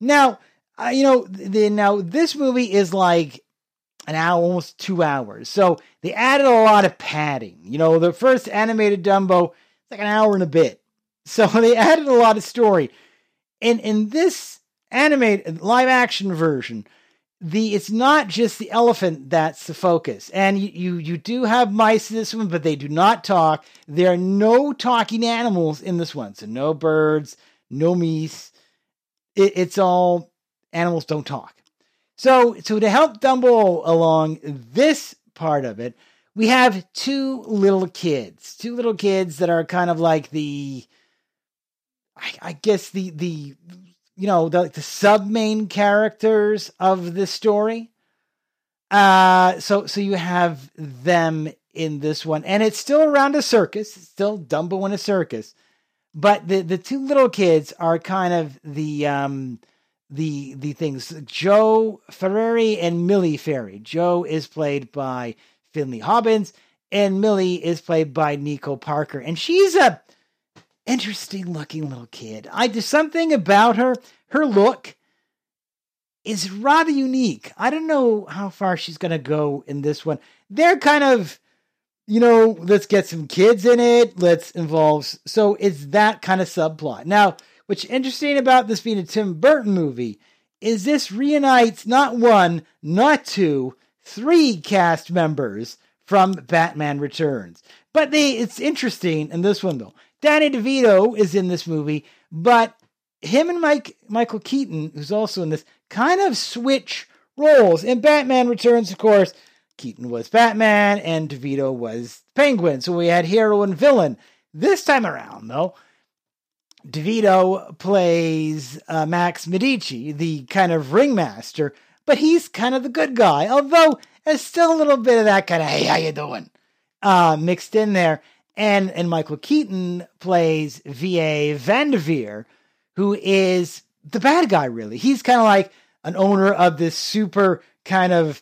Speaker 2: Now, uh, you know, the, now this movie is like an hour, almost two hours. So they added a lot of padding. You know, the first animated Dumbo, it's like an hour and a bit. So they added a lot of story. And in this animated live action version, the it's not just the elephant that's the focus. And you, you you do have mice in this one, but they do not talk. There are no talking animals in this one. So no birds, no meese. It, it's all animals don't talk. So so to help Dumbo along this part of it, we have two little kids, two little kids that are kind of like the I, I guess the the you know the, the sub main characters of the story. Uh, so so you have them in this one, and it's still around a circus. It's still Dumbo in a circus, but the the two little kids are kind of the um the the things. Joe Ferrari and Millie Ferry. Joe is played by Finley Hobbins, and Millie is played by Nico Parker, and she's a interesting looking little kid. I there's something about her. Her look is rather unique. I don't know how far she's going to go in this one. They're kind of, you know, let's get some kids in it. Let's involve. So it's that kind of subplot. Now, what's interesting about this being a Tim Burton movie is this reunites not one, not two, three cast members from Batman Returns. But they, it's interesting in this one though. Danny DeVito is in this movie, but him and Mike Michael Keaton, who's also in this, kind of switch roles. In Batman Returns, of course, Keaton was Batman and DeVito was Penguin. So we had hero and villain. This time around, though, DeVito plays uh, Max Medici, the kind of ringmaster, but he's kind of the good guy. Although there's still a little bit of that kind of "Hey, how you doing?" uh, mixed in there. And and Michael Keaton plays V.A. Vanderveer, who is the bad guy. Really, he's kind of like an owner of this super kind of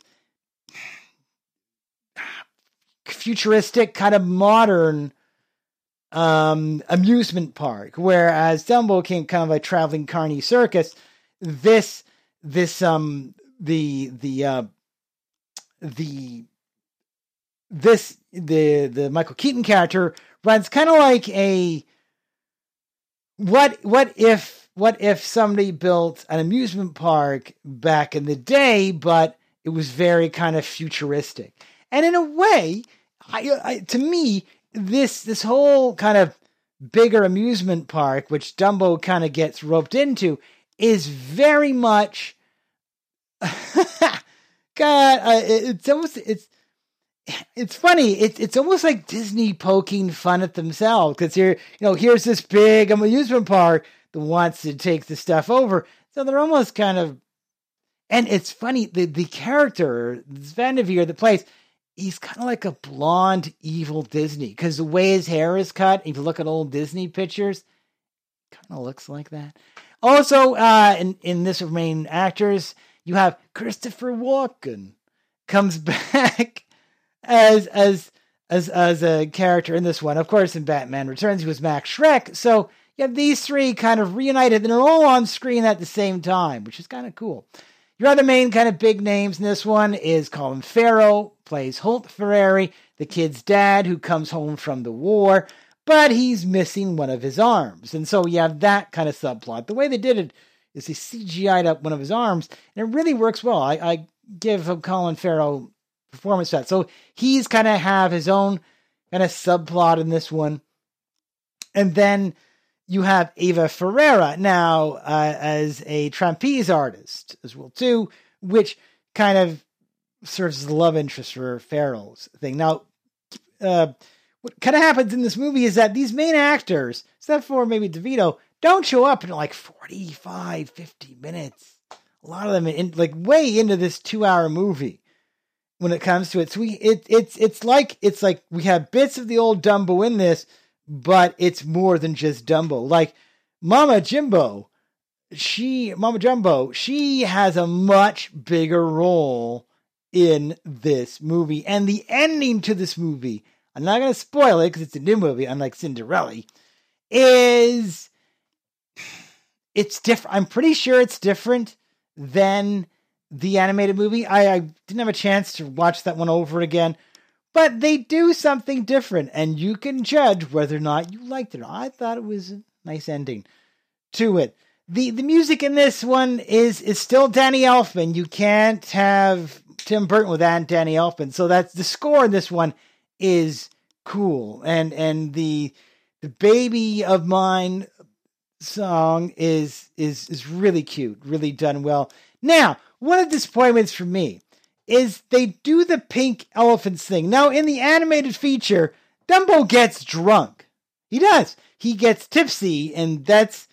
Speaker 2: futuristic, kind of modern um, amusement park. Whereas Dumbo came kind of like traveling carny circus. This this um the the uh the this the the Michael Keaton character runs kind of like a what what if what if somebody built an amusement park back in the day, but it was very kind of futuristic, and in a way, I, I to me this this whole kind of bigger amusement park, which Dumbo kind of gets roped into, is very much. God, uh, it's almost it's it's funny. It's it's almost like Disney poking fun at themselves because here, you know, here's this big amusement park that wants to take the stuff over. So they're almost kind of, and it's funny. The the character Vanderveer that plays, he's kind of like a blonde evil Disney because the way his hair is cut. If you look at old Disney pictures, kind of looks like that. Also, uh, in in this main actors, you have Christopher Walken comes back as as as as a character in this one. Of course, in Batman Returns, he was Max Schreck. So you have these three kind of reunited, and they're all on screen at the same time, which is kind of cool. Your other main kind of big names in this one is Colin Farrell, plays Holt Ferrari, the kid's dad who comes home from the war. but he's missing one of his arms. And so you have that kind of subplot. The way they did it is he CGI'd up one of his arms, and it really works well. I, I give Colin Farrell performance that. So he's kind of have his own kind of subplot in this one. And then you have Ava Ferreira now uh, as a trapeze artist as well too, which kind of serves as the love interest for Farrell's thing. Now, uh, what kind of happens in this movie is that these main actors, except for maybe DeVito, don't show up in like 45, 50 minutes. A lot of them in like way into this two hour movie when it comes to it. So we it it's it's like it's like we have bits of the old Dumbo in this, but it's more than just Dumbo. Like Mama Jimbo, she Mama Jumbo, she has a much bigger role in this movie. And the ending to this movie, I'm not gonna spoil it because it's a new movie, unlike Cinderella, is it's different. I'm pretty sure it's different than the animated movie. I, I didn't have a chance to watch that one over again, but they do something different, and you can judge whether or not you liked it. I thought it was a nice ending to it. The the music in this one is is still Danny Elfman. You can't have Tim Burton without Danny Elfman. So that's the score in this one is cool. And and the the baby of mine song is is is really cute, really done well. Now, one of the disappointments for me is they do the pink elephants thing. Now, in the animated feature, Dumbo gets drunk. He does. He gets tipsy, and that's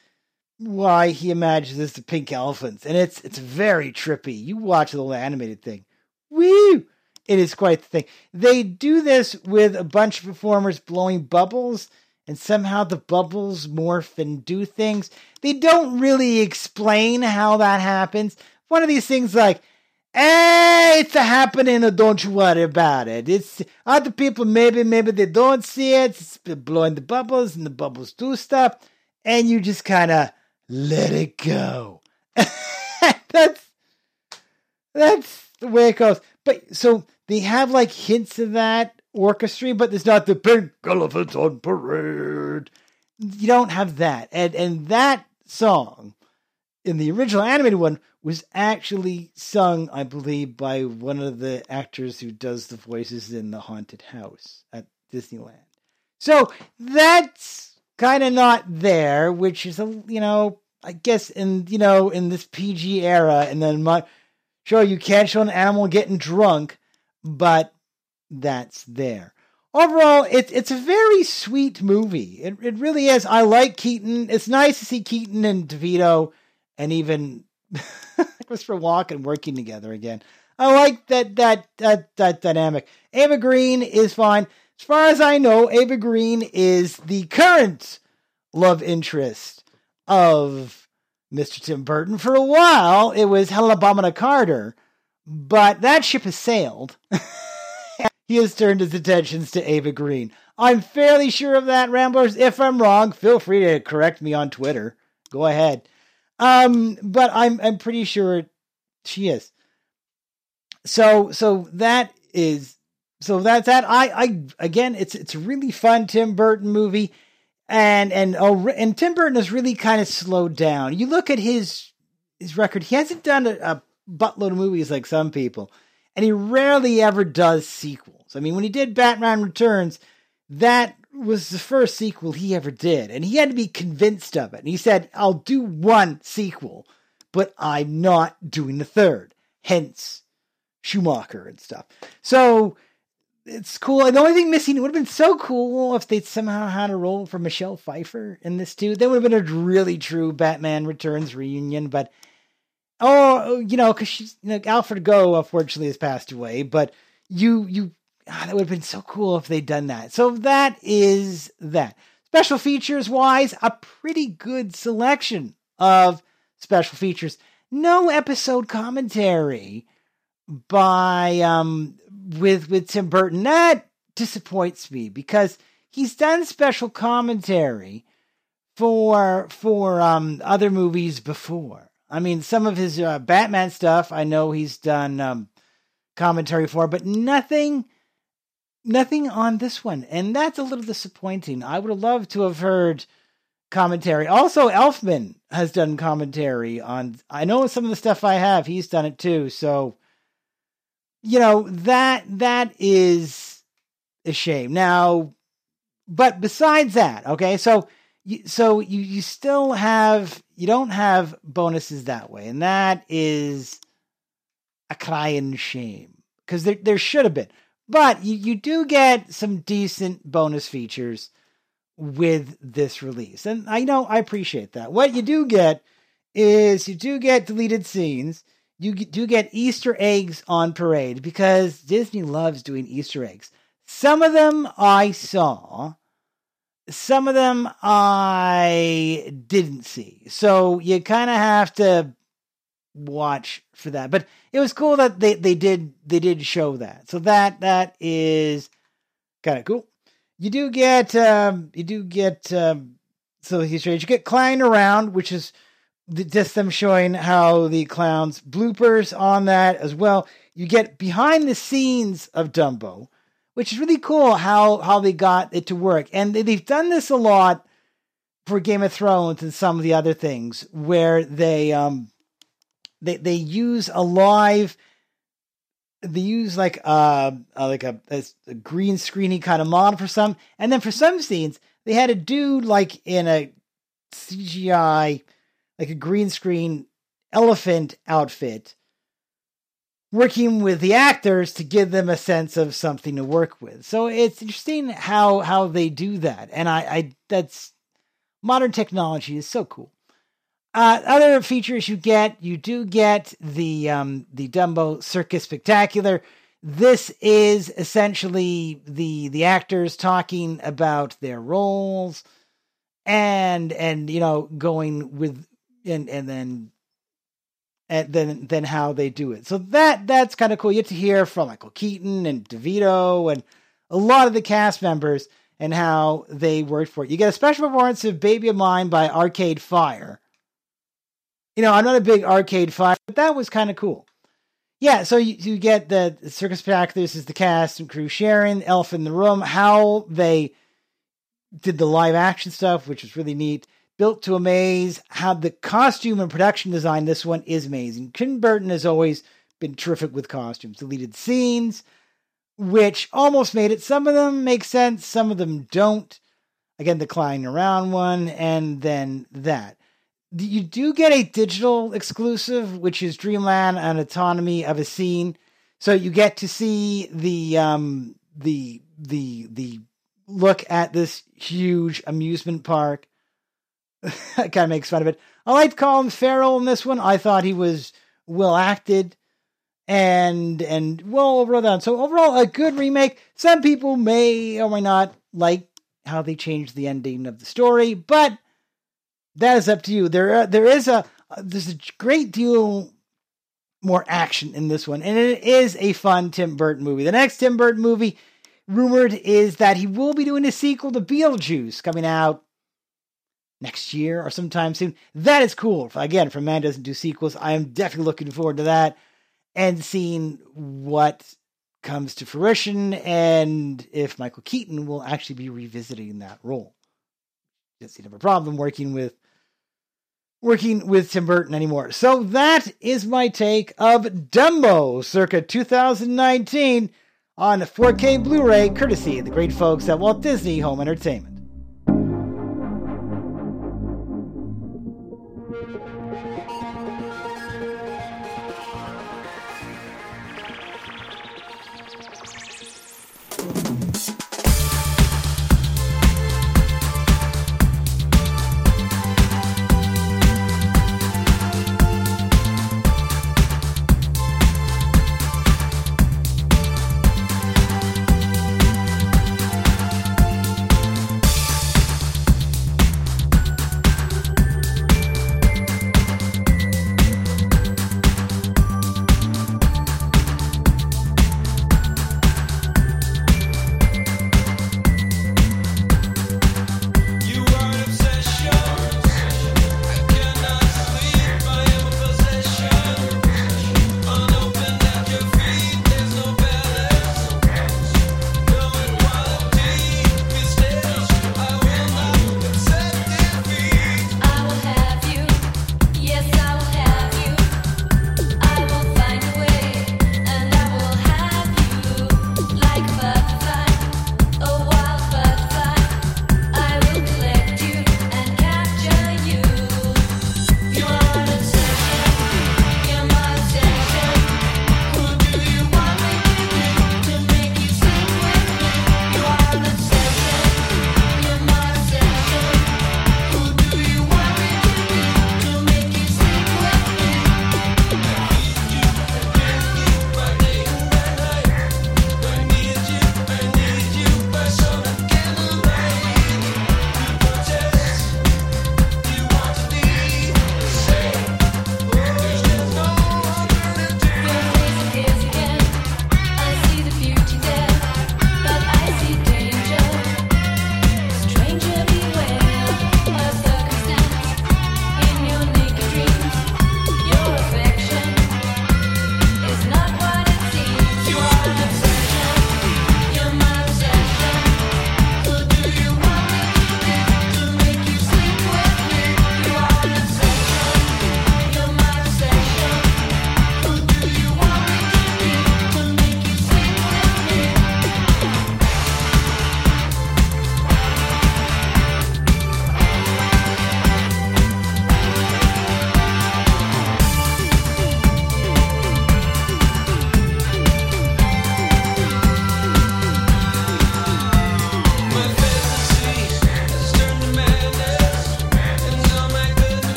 Speaker 2: why he imagines the pink elephants. And it's it's very trippy. You watch the little animated thing. Woo! It is quite the thing. They do this with a bunch of performers blowing bubbles, and somehow the bubbles morph and do things. They don't really explain how that happens. One of these things like, hey, it's a happening, don't you worry about it. It's other people, maybe, maybe they don't see it. It's blowing the bubbles, and the bubbles do stuff, and you just kind of let it go. that's that's the way it goes. But so they have like hints of that orchestra, but there's not the pink elephant on parade. You don't have that. And and that song in the original animated one was actually sung, I believe, by one of the actors who does the voices in the haunted house at Disneyland. So that's kind of not there, which is a you know, I guess in you know, in this PG era, and then my sure you can't show an animal getting drunk, but that's there. Overall, it's it's a very sweet movie. It it really is. I like Keaton. It's nice to see Keaton and DeVito and even Christopher Walken working together again. I like that that that that dynamic. Ava Green is fine. As far as I know, Ava Green is the current love interest of Mr. Tim Burton. For a while, it was Helena Carter, but that ship has sailed. he has turned his attentions to Ava Green. I'm fairly sure of that, Ramblers. If I'm wrong, feel free to correct me on Twitter. Go ahead. Um, but I'm I'm pretty sure she is. So so that is so that's that. I I again, it's it's a really fun Tim Burton movie, and and oh, and Tim Burton has really kind of slowed down. You look at his his record; he hasn't done a, a buttload of movies like some people, and he rarely ever does sequels. I mean, when he did Batman Returns, that was the first sequel he ever did, and he had to be convinced of it. And he said, "I'll do one sequel, but I'm not doing the third." Hence, Schumacher and stuff. So it's cool. And the only thing missing, it would have been so cool if they'd somehow had a role for Michelle Pfeiffer in this too. That would have been a really true Batman Returns reunion. But oh, you know, because she's you know, Alfred Go unfortunately has passed away. But you you that would have been so cool if they'd done that. So that is that. Special features wise, a pretty good selection of special features. No episode commentary by um with with Tim Burton. That disappoints me because he's done special commentary for for um other movies before. I mean, some of his uh, Batman stuff I know he's done um commentary for, but nothing nothing on this one, and that's a little disappointing. I would have loved to have heard commentary. Also, Elfman has done commentary on. I know some of the stuff I have. He's done it too. So, you know that that is a shame. Now, but besides that, okay, so so you you still have you don't have bonuses that way, and that is a crying shame because there there should have been. But you, you do get some decent bonus features with this release. And I know I appreciate that. What you do get is you do get deleted scenes. You do get Easter eggs on parade because Disney loves doing Easter eggs. Some of them I saw, some of them I didn't see. So you kind of have to watch for that. But it was cool that they, they did they did show that. So that that is kind of cool. You do get um you do get um so he's strange. You get Clown around, which is just them showing how the clowns bloopers on that as well. You get behind the scenes of Dumbo, which is really cool how how they got it to work. And they've done this a lot for Game of Thrones and some of the other things where they um they they use a live they use like uh, uh like a, a, a green screeny kind of model for some and then for some scenes they had a dude like in a CGI like a green screen elephant outfit working with the actors to give them a sense of something to work with. So it's interesting how how they do that. And I, I that's modern technology is so cool. Uh, other features you get, you do get the um, the Dumbo Circus Spectacular. This is essentially the the actors talking about their roles, and and you know going with and and then and then then how they do it. So that that's kind of cool. You get to hear from Michael Keaton and DeVito and a lot of the cast members and how they worked for it. You get a special performance of "Baby of Mine" by Arcade Fire you know, I'm not a big arcade fan, but that was kind of cool. Yeah, so you, you get the Circus Spectaculars is the cast and crew sharing, Elf in the Room, how they did the live action stuff, which was really neat. Built to amaze, how the costume and production design, this one is amazing. Tim Burton has always been terrific with costumes. Deleted scenes, which almost made it. Some of them make sense, some of them don't. Again, the Clown Around one, and then that you do get a digital exclusive, which is Dreamland and Autonomy of a Scene. So you get to see the um the the the look at this huge amusement park. that kind of makes fun of it. I liked Colin Farrell in this one. I thought he was well acted and and well overall done. So overall, a good remake. Some people may or may not like how they changed the ending of the story, but that is up to you. There, uh, there is a uh, there's a great deal more action in this one, and it is a fun Tim Burton movie. The next Tim Burton movie, rumored, is that he will be doing a sequel to Beetlejuice coming out next year or sometime soon. That is cool. Again, if a man doesn't do sequels, I am definitely looking forward to that and seeing what comes to fruition and if Michael Keaton will actually be revisiting that role. Does he have a problem working with working with Tim Burton anymore. So that is my take of Dumbo circa 2019 on 4K Blu-ray, courtesy of the great folks at Walt Disney Home Entertainment.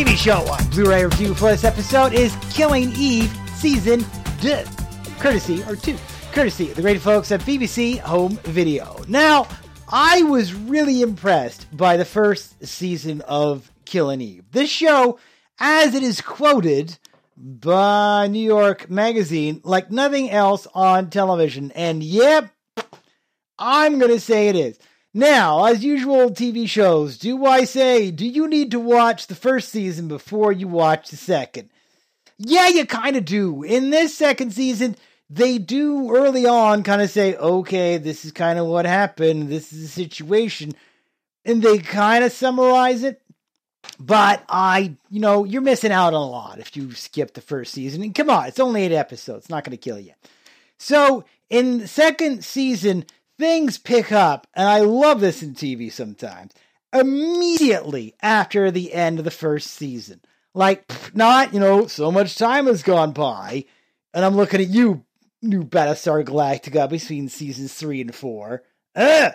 Speaker 2: TV show on Blu-ray review for this episode is Killing Eve Season 2, courtesy, or 2, courtesy of the great folks at BBC Home Video. Now, I was really impressed by the first season of Killing Eve. This show, as it is quoted by New York Magazine, like nothing else on television. And yep, I'm going to say it is. Now, as usual, TV shows, do I say, do you need to watch the first season before you watch the second? Yeah, you kind of do. In this second season, they do early on kind of say, okay, this is kind of what happened, this is the situation, and they kind of summarize it. But I, you know, you're missing out on a lot if you skip the first season. And come on, it's only eight episodes, it's not going to kill you. So, in the second season, things pick up, and I love this in TV sometimes, immediately after the end of the first season. Like, not, you know, so much time has gone by, and I'm looking at you, new Battlestar Galactica, between seasons three and four. Ugh!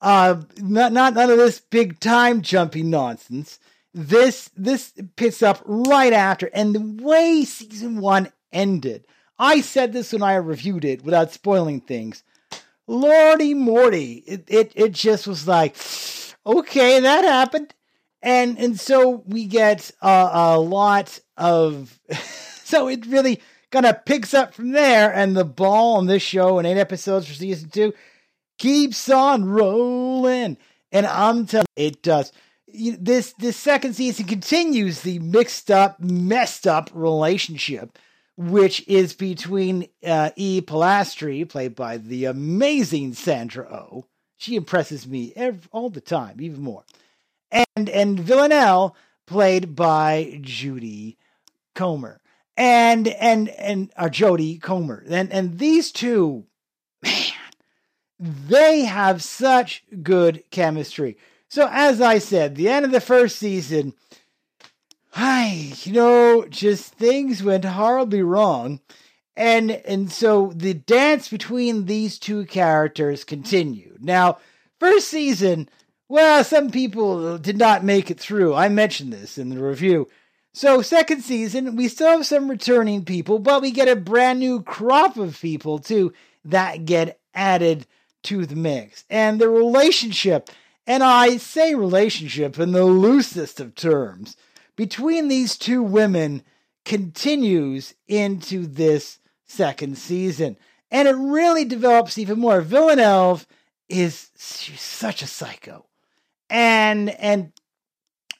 Speaker 2: Uh, not, not none of this big time jumping nonsense. This, this picks up right after, and the way season one ended, I said this when I reviewed it without spoiling things. Lordy Morty, it, it, it just was like, okay, that happened. And, and so we get uh, a lot of, so it really kind of picks up from there. And the ball on this show in eight episodes for season two keeps on rolling. And I'm telling it does. This, this second season continues the mixed up, messed up relationship which is between uh, E. Polastri, played by the amazing Sandra Oh. She impresses me ev all the time, even more. And and Villanelle, played by Judy Comer, and and and uh, Jodie Comer, and and these two, man, they have such good chemistry. So as I said, the end of the first season hi, you know, just things went horribly wrong. And and so the dance between these two characters continued. Now, first season, well, some people did not make it through. I mentioned this in the review. So, second season, we still have some returning people, but we get a brand new crop of people too that get added to the mix. And the relationship, and I say relationship in the loosest of terms, between these two women continues into this second season. And it really develops even more. Villanelle is she's such a psycho. And and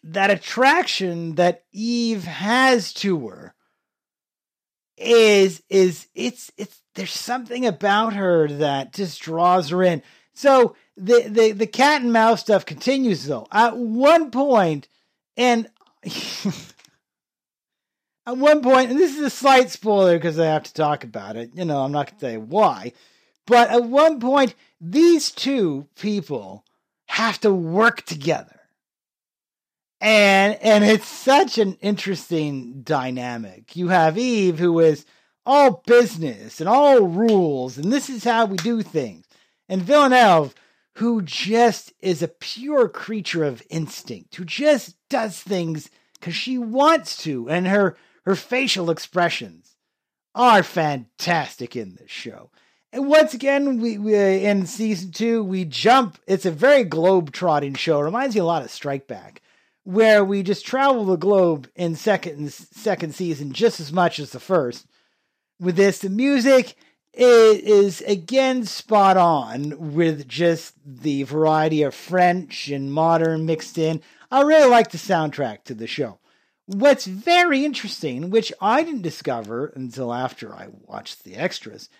Speaker 2: that attraction that Eve has to her is is it's it's there's something about her that just draws her in. So the the the cat and mouse stuff continues though. At one point, and at one point, and this is a slight spoiler because I have to talk about it. You know, I'm not going to say why, but at one point, these two people have to work together, and and it's such an interesting dynamic. You have Eve, who is all business and all rules, and this is how we do things, and Villanelle, who just is a pure creature of instinct, who just does things because she wants to, and her her facial expressions are fantastic in this show. And once again, we, we in season two we jump. It's a very globe trotting show. It reminds me a lot of Strike Back, where we just travel the globe in second second season just as much as the first. With this, the music is, is again spot on with just the variety of French and modern mixed in. I really like the soundtrack to the show. What's very interesting, which I didn't discover until after I watched the extras,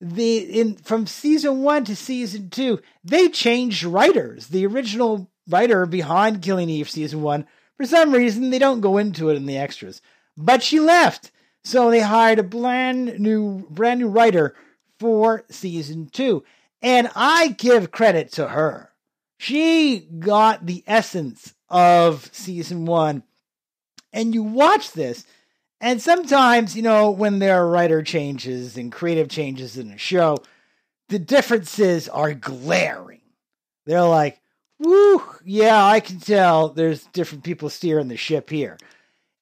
Speaker 2: the in from season one to season two, they changed writers. The original writer behind Killing Eve season one, for some reason, they don't go into it in the extras, but she left, so they hired a brand new brand new writer for season two, and I give credit to her. She got the essence of season one and you watch this, and sometimes, you know, when there are writer changes and creative changes in a show, the differences are glaring. They're like, woo, yeah, I can tell there's different people steering the ship here.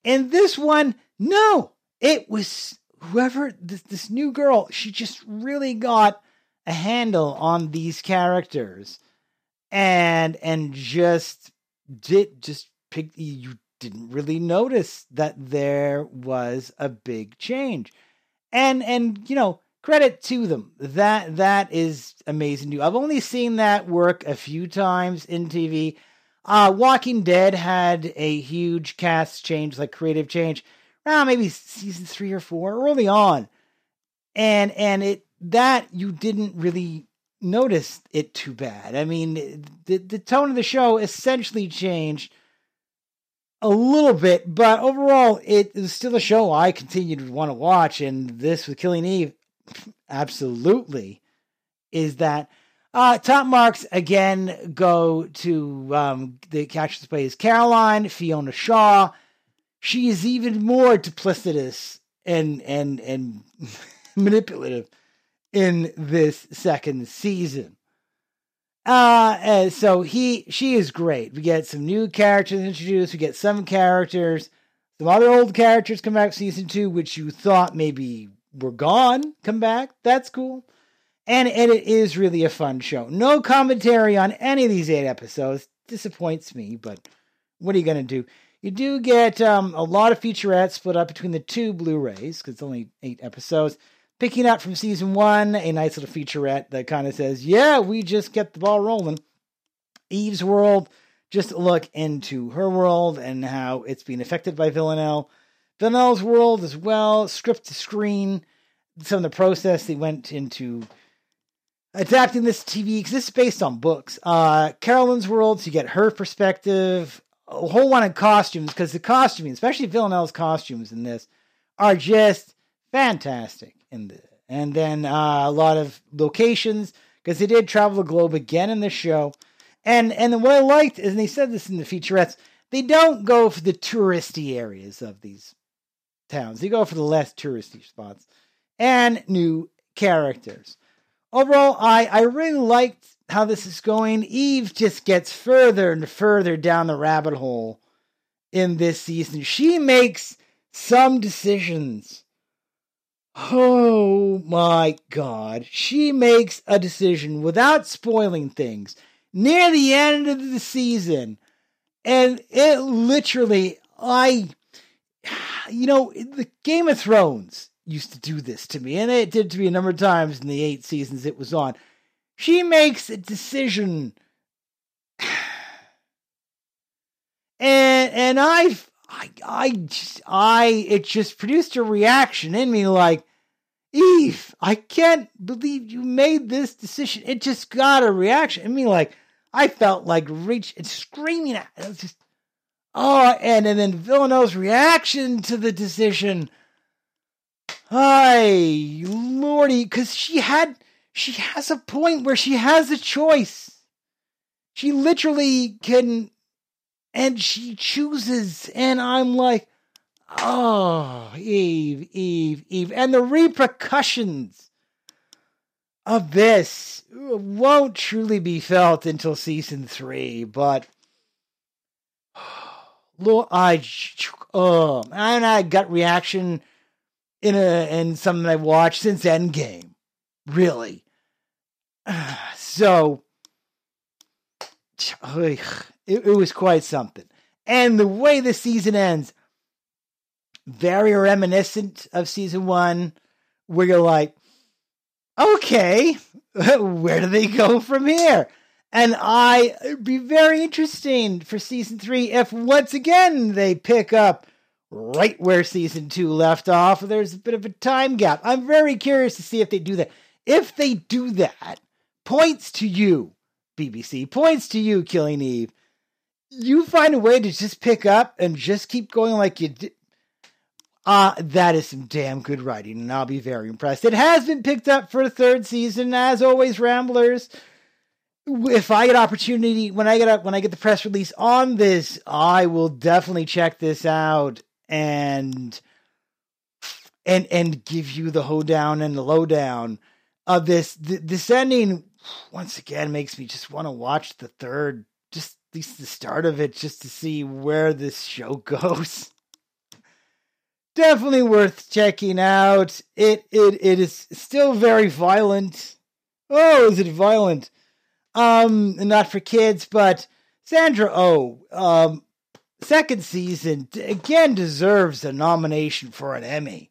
Speaker 2: And this one, no, it was whoever this, this new girl, she just really got a handle on these characters and and just did just pick you didn't really notice that there was a big change. And and you know credit to them. That that is amazing too i've only seen that work a few times in tv uh walking dead had a huge cast change like creative change around maybe season three or four early on and and it that you didn't really notice it too bad i mean the the tone of the show essentially changed a little bit, but overall, it is still a show I continue to want to watch. And this with Killing Eve, absolutely, is that. Uh, top marks again go to um, the actress plays Caroline Fiona Shaw. She is even more duplicitous and and and manipulative in this second season. Uh, so he, she is great. We get some new characters introduced. We get some characters, some other old characters come back season two, which you thought maybe were gone, come back. That's cool. And, and it is really a fun show. No commentary on any of these eight episodes. Disappoints me, but what are you going to do? You do get um, a lot of featurettes split up between the two Blu-rays because it's only eight episodes picking up from season one, a nice little featurette that kind of says, yeah, we just get the ball rolling. Eve's world, just look into her world and how it's being affected by Villanelle. Villanelle's world as well, script to screen, some of the process they went into adapting this TV, because this is based on books. Uh, Carolyn's world, so you get her perspective, a whole lot of costumes, because the costuming, especially Villanelle's costumes in this, are just fantastic in the and then uh, a lot of locations because they did travel the globe again in the show. And and what I liked is, and they said this in the featurettes, they don't go for the touristy areas of these towns. They go for the less touristy spots and new characters. Overall, I I really liked how this is going. Eve just gets further and further down the rabbit hole in this season. She makes some decisions Oh my god. She makes a decision without spoiling things near the end of the season. And it literally, I, you know, the Game of Thrones used to do this to me, and it did to me a number of times in the eight seasons it was on. She makes a decision. And and I I I I it just produced a reaction in me like Eve, I can't believe you made this decision. It just got a reaction. I mean, like, I felt like reach and screaming at it. it was just, oh, and, and then Villanelle's reaction to the decision. Hi, lordy, because she had, she has a point where she has a choice. She literally can, and she chooses, and I'm like, Oh, Eve, Eve, Eve. And the repercussions of this won't truly be felt until season three, but Lord, I um, and I gut reaction in a in something I watched since Endgame. Really. So it, it was quite something. And the way the season ends, very reminiscent of season one, where you're like, okay, where do they go from here? And I it'd be very interesting for season three if once again they pick up right where season two left off. There's a bit of a time gap. I'm very curious to see if they do that. If they do that, points to you, BBC, points to you, Killing Eve. You find a way to just pick up and just keep going like you did uh, that is some damn good writing, and I'll be very impressed. It has been picked up for a third season, as always, Ramblers. If I get opportunity when I get up when I get the press release on this, I will definitely check this out and and and give you the hoedown and the lowdown of this. The, this ending once again makes me just want to watch the third just at least the start of it just to see where this show goes. Definitely worth checking out. It it it is still very violent. Oh, is it violent? Um, not for kids, but Sandra Oh, um, second season again deserves a nomination for an Emmy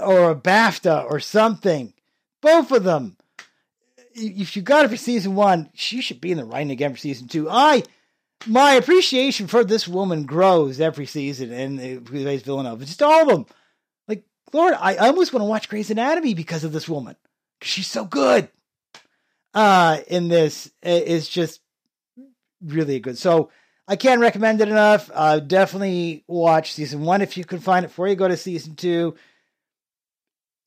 Speaker 2: or a BAFTA or something. Both of them. If you got it for season one, she should be in the running again for season two. I, my appreciation for this woman grows every season, and who plays Villanova. Just all of them. Like Lord, I almost want to watch Grey's Anatomy because of this woman. She's so good. Uh, in this is just really good. So I can't recommend it enough. Uh, definitely watch season one if you can find it before you go to season two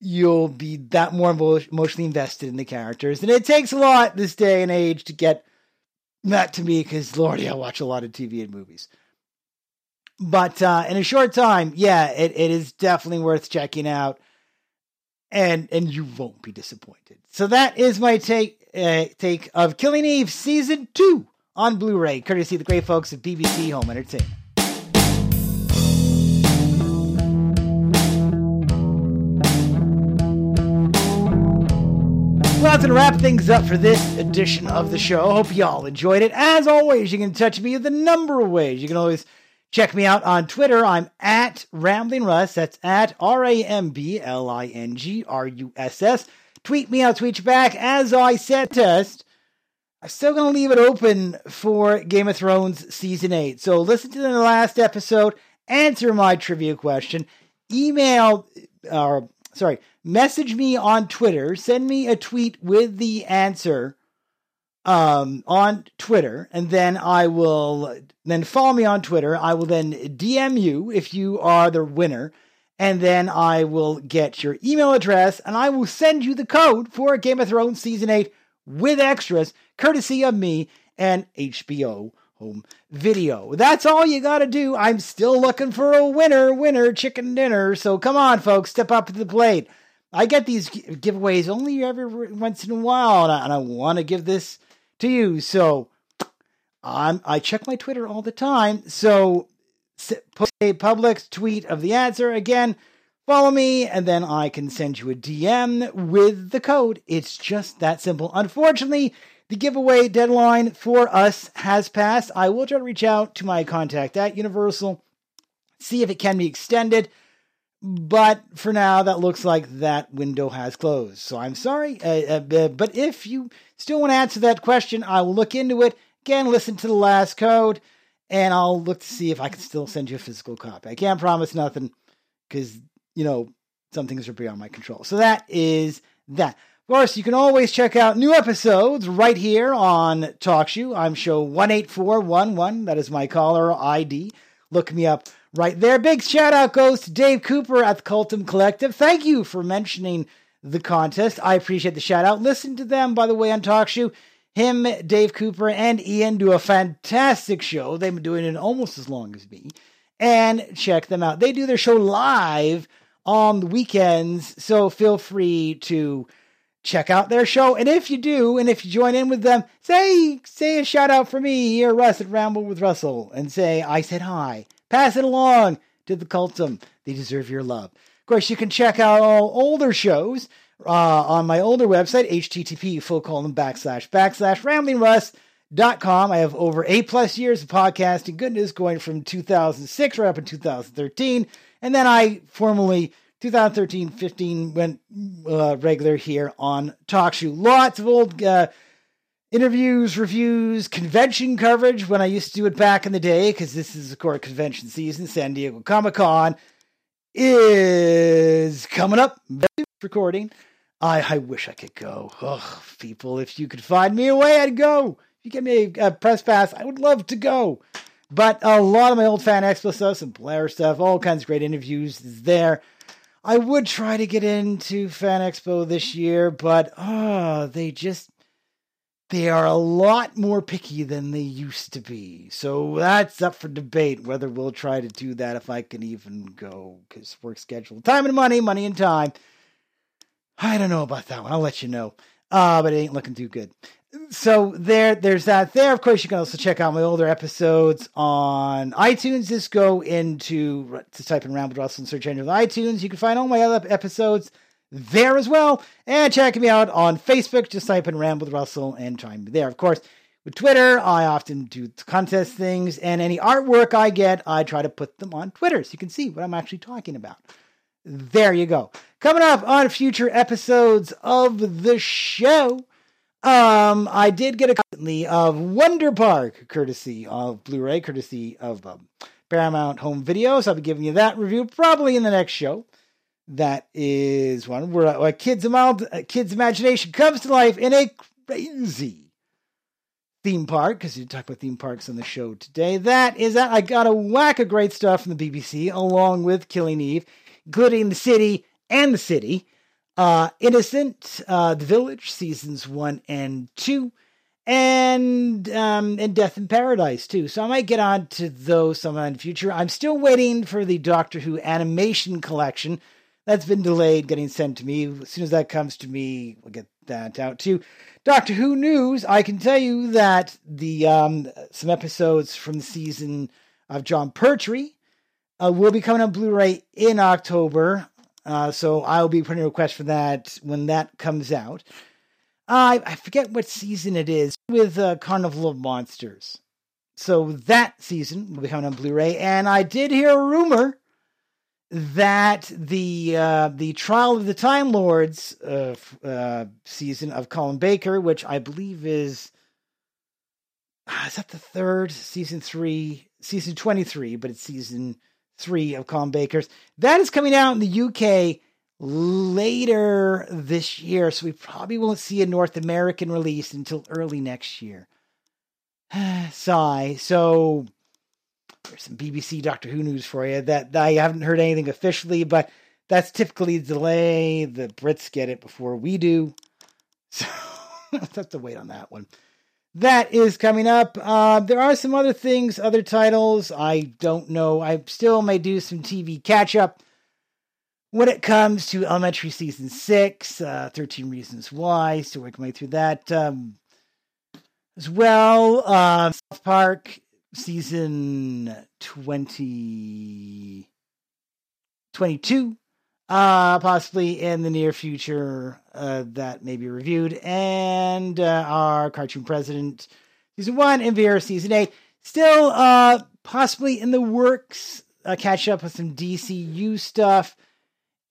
Speaker 2: you'll be that more emotionally invested in the characters. And it takes a lot this day and age to get that to me because, Lordy, I watch a lot of TV and movies. But uh, in a short time, yeah, it, it is definitely worth checking out. And and you won't be disappointed. So that is my take uh, take of Killing Eve season two on Blu-ray, courtesy of the great folks at BBC Home Entertainment. Well, that's going to wrap things up for this edition of the show. Hope y'all enjoyed it. As always, you can touch me the number of ways. You can always check me out on Twitter. I'm at Rambling Russ. That's at R A M B L I N G R U S S. Tweet me, I'll tweet you back. As I said, test. I'm still going to leave it open for Game of Thrones season 8. So listen to the last episode, answer my trivia question, email, or sorry, message me on Twitter, send me a tweet with the answer um, on Twitter, and then I will then follow me on Twitter. I will then DM you if you are the winner, and then I will get your email address, and I will send you the code for Game of Thrones season eight with extras, courtesy of me and HBO home video. That's all you got to do. I'm still looking for a winner, winner chicken dinner. So come on, folks, step up to the plate. I get these giveaways only every once in a while, and I, and I want to give this to you. So I'm, I check my Twitter all the time. So post a public tweet of the answer. Again, follow me, and then I can send you a DM with the code. It's just that simple. Unfortunately, the giveaway deadline for us has passed. I will try to reach out to my contact at Universal, see if it can be extended. But for now, that looks like that window has closed. So I'm sorry. Uh, uh, but if you still want to answer that question, I will look into it. Again, listen to the last code, and I'll look to see if I can still send you a physical copy. I can't promise nothing because, you know, some things are beyond my control. So that is that. Of course, you can always check out new episodes right here on TalkShoe. I'm show 18411. That is my caller ID. Look me up right there. Big shout out goes to Dave Cooper at the Cultum Collective. Thank you for mentioning the contest. I appreciate the shout out. Listen to them, by the way, on TalkShoe. Him, Dave Cooper, and Ian do a fantastic show. They've been doing it almost as long as me. And check them out. They do their show live on the weekends, so feel free to check out their show. And if you do, and if you join in with them, say say a shout out for me here, Russ at Ramble with Russell, and say I said hi. Pass it along to the cultum. They deserve your love. Of course, you can check out all older shows uh, on my older website, http full colon backslash backslash ramblingruss.com. I have over eight plus years of podcasting goodness going from 2006 right up in 2013. And then I formally 2013 15 went uh, regular here on TalkShoe. Lots of old uh, interviews, reviews, convention coverage when I used to do it back in the day, because this is, of course, convention season. San Diego Comic Con is coming up. Recording. I, I wish I could go. Oh, people, if you could find me a way, I'd go. If you give me a, a press pass, I would love to go. But a lot of my old Fan Expo stuff, some Blair stuff, all kinds of great interviews is there. I would try to get into Fan Expo this year, but oh, they just they are a lot more picky than they used to be. So that's up for debate whether we'll try to do that if I can even go because work schedule, time and money, money and time. I don't know about that one. I'll let you know. uh, but it ain't looking too good. So there, there's that. There, of course, you can also check out my older episodes on iTunes. Just go into to type in Ramble Russell and search engine with iTunes. You can find all my other episodes there as well. And check me out on Facebook. Just type in Ramble with Russell and join me there. Of course, with Twitter, I often do contest things, and any artwork I get, I try to put them on Twitter so you can see what I'm actually talking about. There you go. Coming up on future episodes of the show, um, I did get a copy of Wonder Park, courtesy of Blu-ray, courtesy of um, Paramount Home Videos. I'll be giving you that review probably in the next show. That is one where a kid's, amount, a kid's imagination comes to life in a crazy theme park, because you talk about theme parks on the show today. That is that. I got a whack of great stuff from the BBC, along with Killing Eve, including The City and The City, uh, Innocent, uh, The Village, seasons one and two, and um, and Death in Paradise too. So I might get on to those sometime in the future. I'm still waiting for the Doctor Who animation collection. That's been delayed, getting sent to me. As soon as that comes to me, we'll get that out too. Doctor Who news, I can tell you that the um, some episodes from the season of Jon Pertwee uh, will be coming on Blu-ray in October. Uh, so I'll be putting a request for that when that comes out. I I forget what season it is with uh, Carnival of Monsters. So that season will be coming on Blu-ray, and I did hear a rumor that the uh, the Trial of the Time Lords uh, uh, season of Colin Baker, which I believe is ah, is that the third season three, season twenty three, but it's season three of Colin Baker's. That is coming out in the UK later this year, so we probably won't see a North American release until early next year. Sigh. So there's some BBC Doctor Who news for you that I haven't heard anything officially, but that's typically the delay. The Brits get it before we do. So let's have to wait on that one. That is coming up. Uh, there are some other things, other titles. I don't know. I still may do some TV catch up when it comes to Elementary Season 6, uh, 13 Reasons Why. Still working my way through that. Um, as well, uh, South Park season 20, 22, uh, possibly in the near future, uh, that may be reviewed, and uh, our cartoon president season one Vera season eight, still uh, possibly in the works. Uh, catch up with some DCU stuff,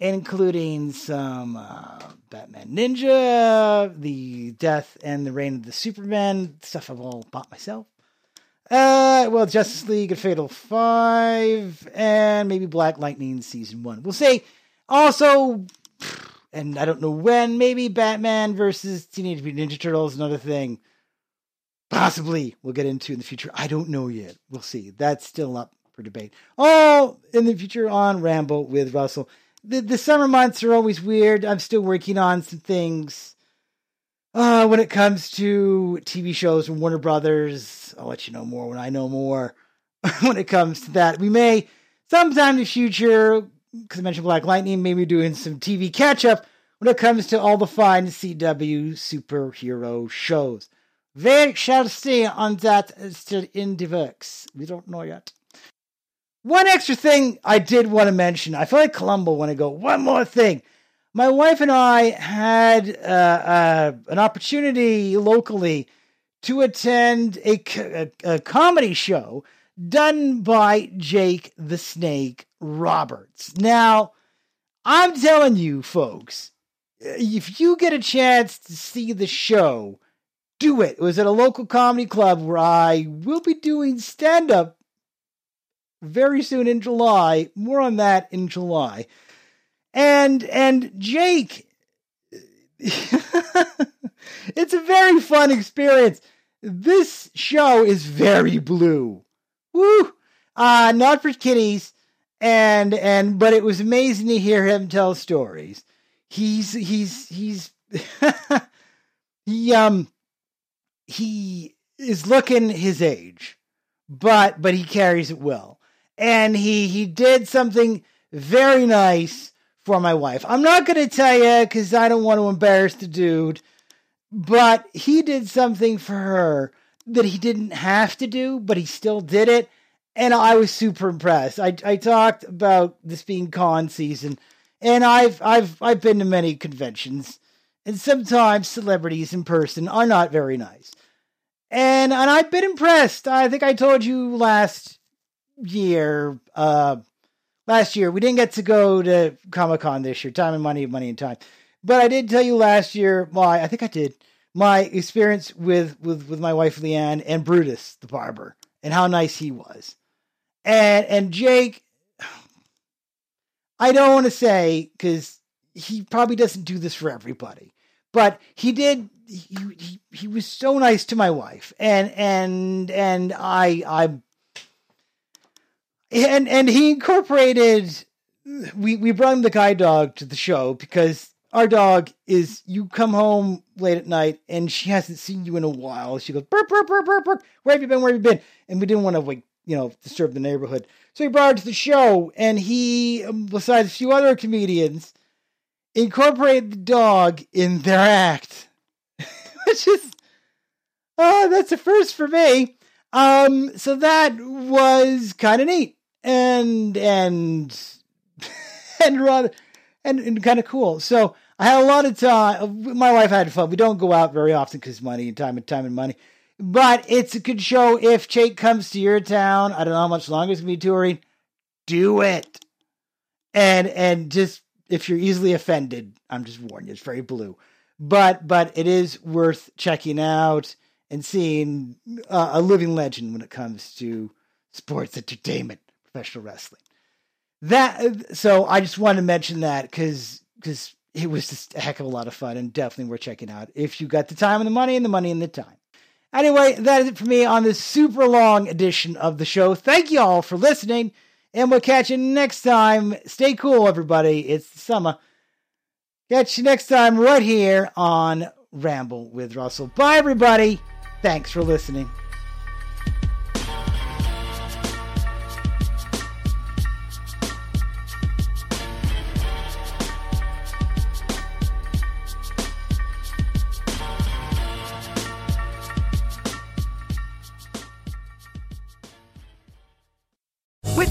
Speaker 2: including some uh, Batman Ninja, the Death and the Reign of the Superman stuff I've all bought myself. Uh, well, Justice League, a Fatal Five, and maybe Black Lightning season one. We'll see. Also, and I don't know when, maybe Batman versus Teenage Mutant Ninja Turtles, another thing. Possibly we'll get into in the future. I don't know yet. We'll see. That's still up for debate. All in the future on Ramble with Russell. The, the summer months are always weird. I'm still working on some things. Uh, when it comes to TV shows from Warner Brothers, I'll let you know more when I know more. when it comes to that, we may sometime in the future, because I mentioned Black Lightning, maybe doing some TV catch up when it comes to all the fine CW superhero shows. We shall see on that still in the works. We don't know yet. One extra thing I did want to mention. I feel like Columbo when I go, one more thing my wife and I had uh, uh, an opportunity locally to attend a, a, a, comedy show done by Jake the Snake Roberts. Now, I'm telling you, folks, if you get a chance to see the show, do it. It was at a local comedy club where I will be doing stand up very soon in July. More on that in July. And and Jake it's a very fun experience. This show is very blue. Woo! Uh not for kiddies and and but it was amazing to hear him tell stories. He's he's he's he um he is looking his age, but but he carries it well. And he he did something very nice for my wife. I'm not going to tell you because I don't want to embarrass the dude. but he did something for her that he didn't have to do, but he still did it. And I was super impressed. I, I talked about this being con season, and I've I've I've been to many conventions, and sometimes celebrities in person are not very nice. And and I've been impressed. I think I told you last year, uh last year we didn't get to go to Comic Con this year. Time and money, money and time. But I did tell you last year my I think I did my experience with with with my wife Leanne and Brutus the barber and how nice he was. And and Jake I don't want to say cuz he probably doesn't do this for everybody. But he did he, he he was so nice to my wife and and and I I and and he incorporated we we brought the guide dog to the show because our dog is you come home late at night and she hasn't seen you in a while. She goes burp burp burp burp burp. Where have you been? Where have you been? And we didn't want to like you know disturb the neighborhood, so he brought her to the show. And he, um, besides a few other comedians, incorporated the dog in their act, which is oh that's a first for me. Um, so that was kind of neat and and and rather and, and kind of cool. So I had a lot of time. My wife had fun. We don't go out very often because money and time and time and money. But it's a good show. If Jake comes to your town, I don't know how much longer it's gonna be touring. Do it, and and just if you're easily offended, I'm just warning you. It's very blue, but but it is worth checking out and seeing uh, a living legend when it comes to sports entertainment, professional wrestling that so I just wanted to mention that because because it was just a heck of a lot of fun and definitely worth checking out if you got the time and the money and the money and the time. Anyway, that is it for me on this super long edition of the show. Thank you all for listening, and we'll catch you next time. Stay cool, everybody. It's the summer. Catch you next time right here on Ramble with Russell. Bye, everybody. Thanks for listening.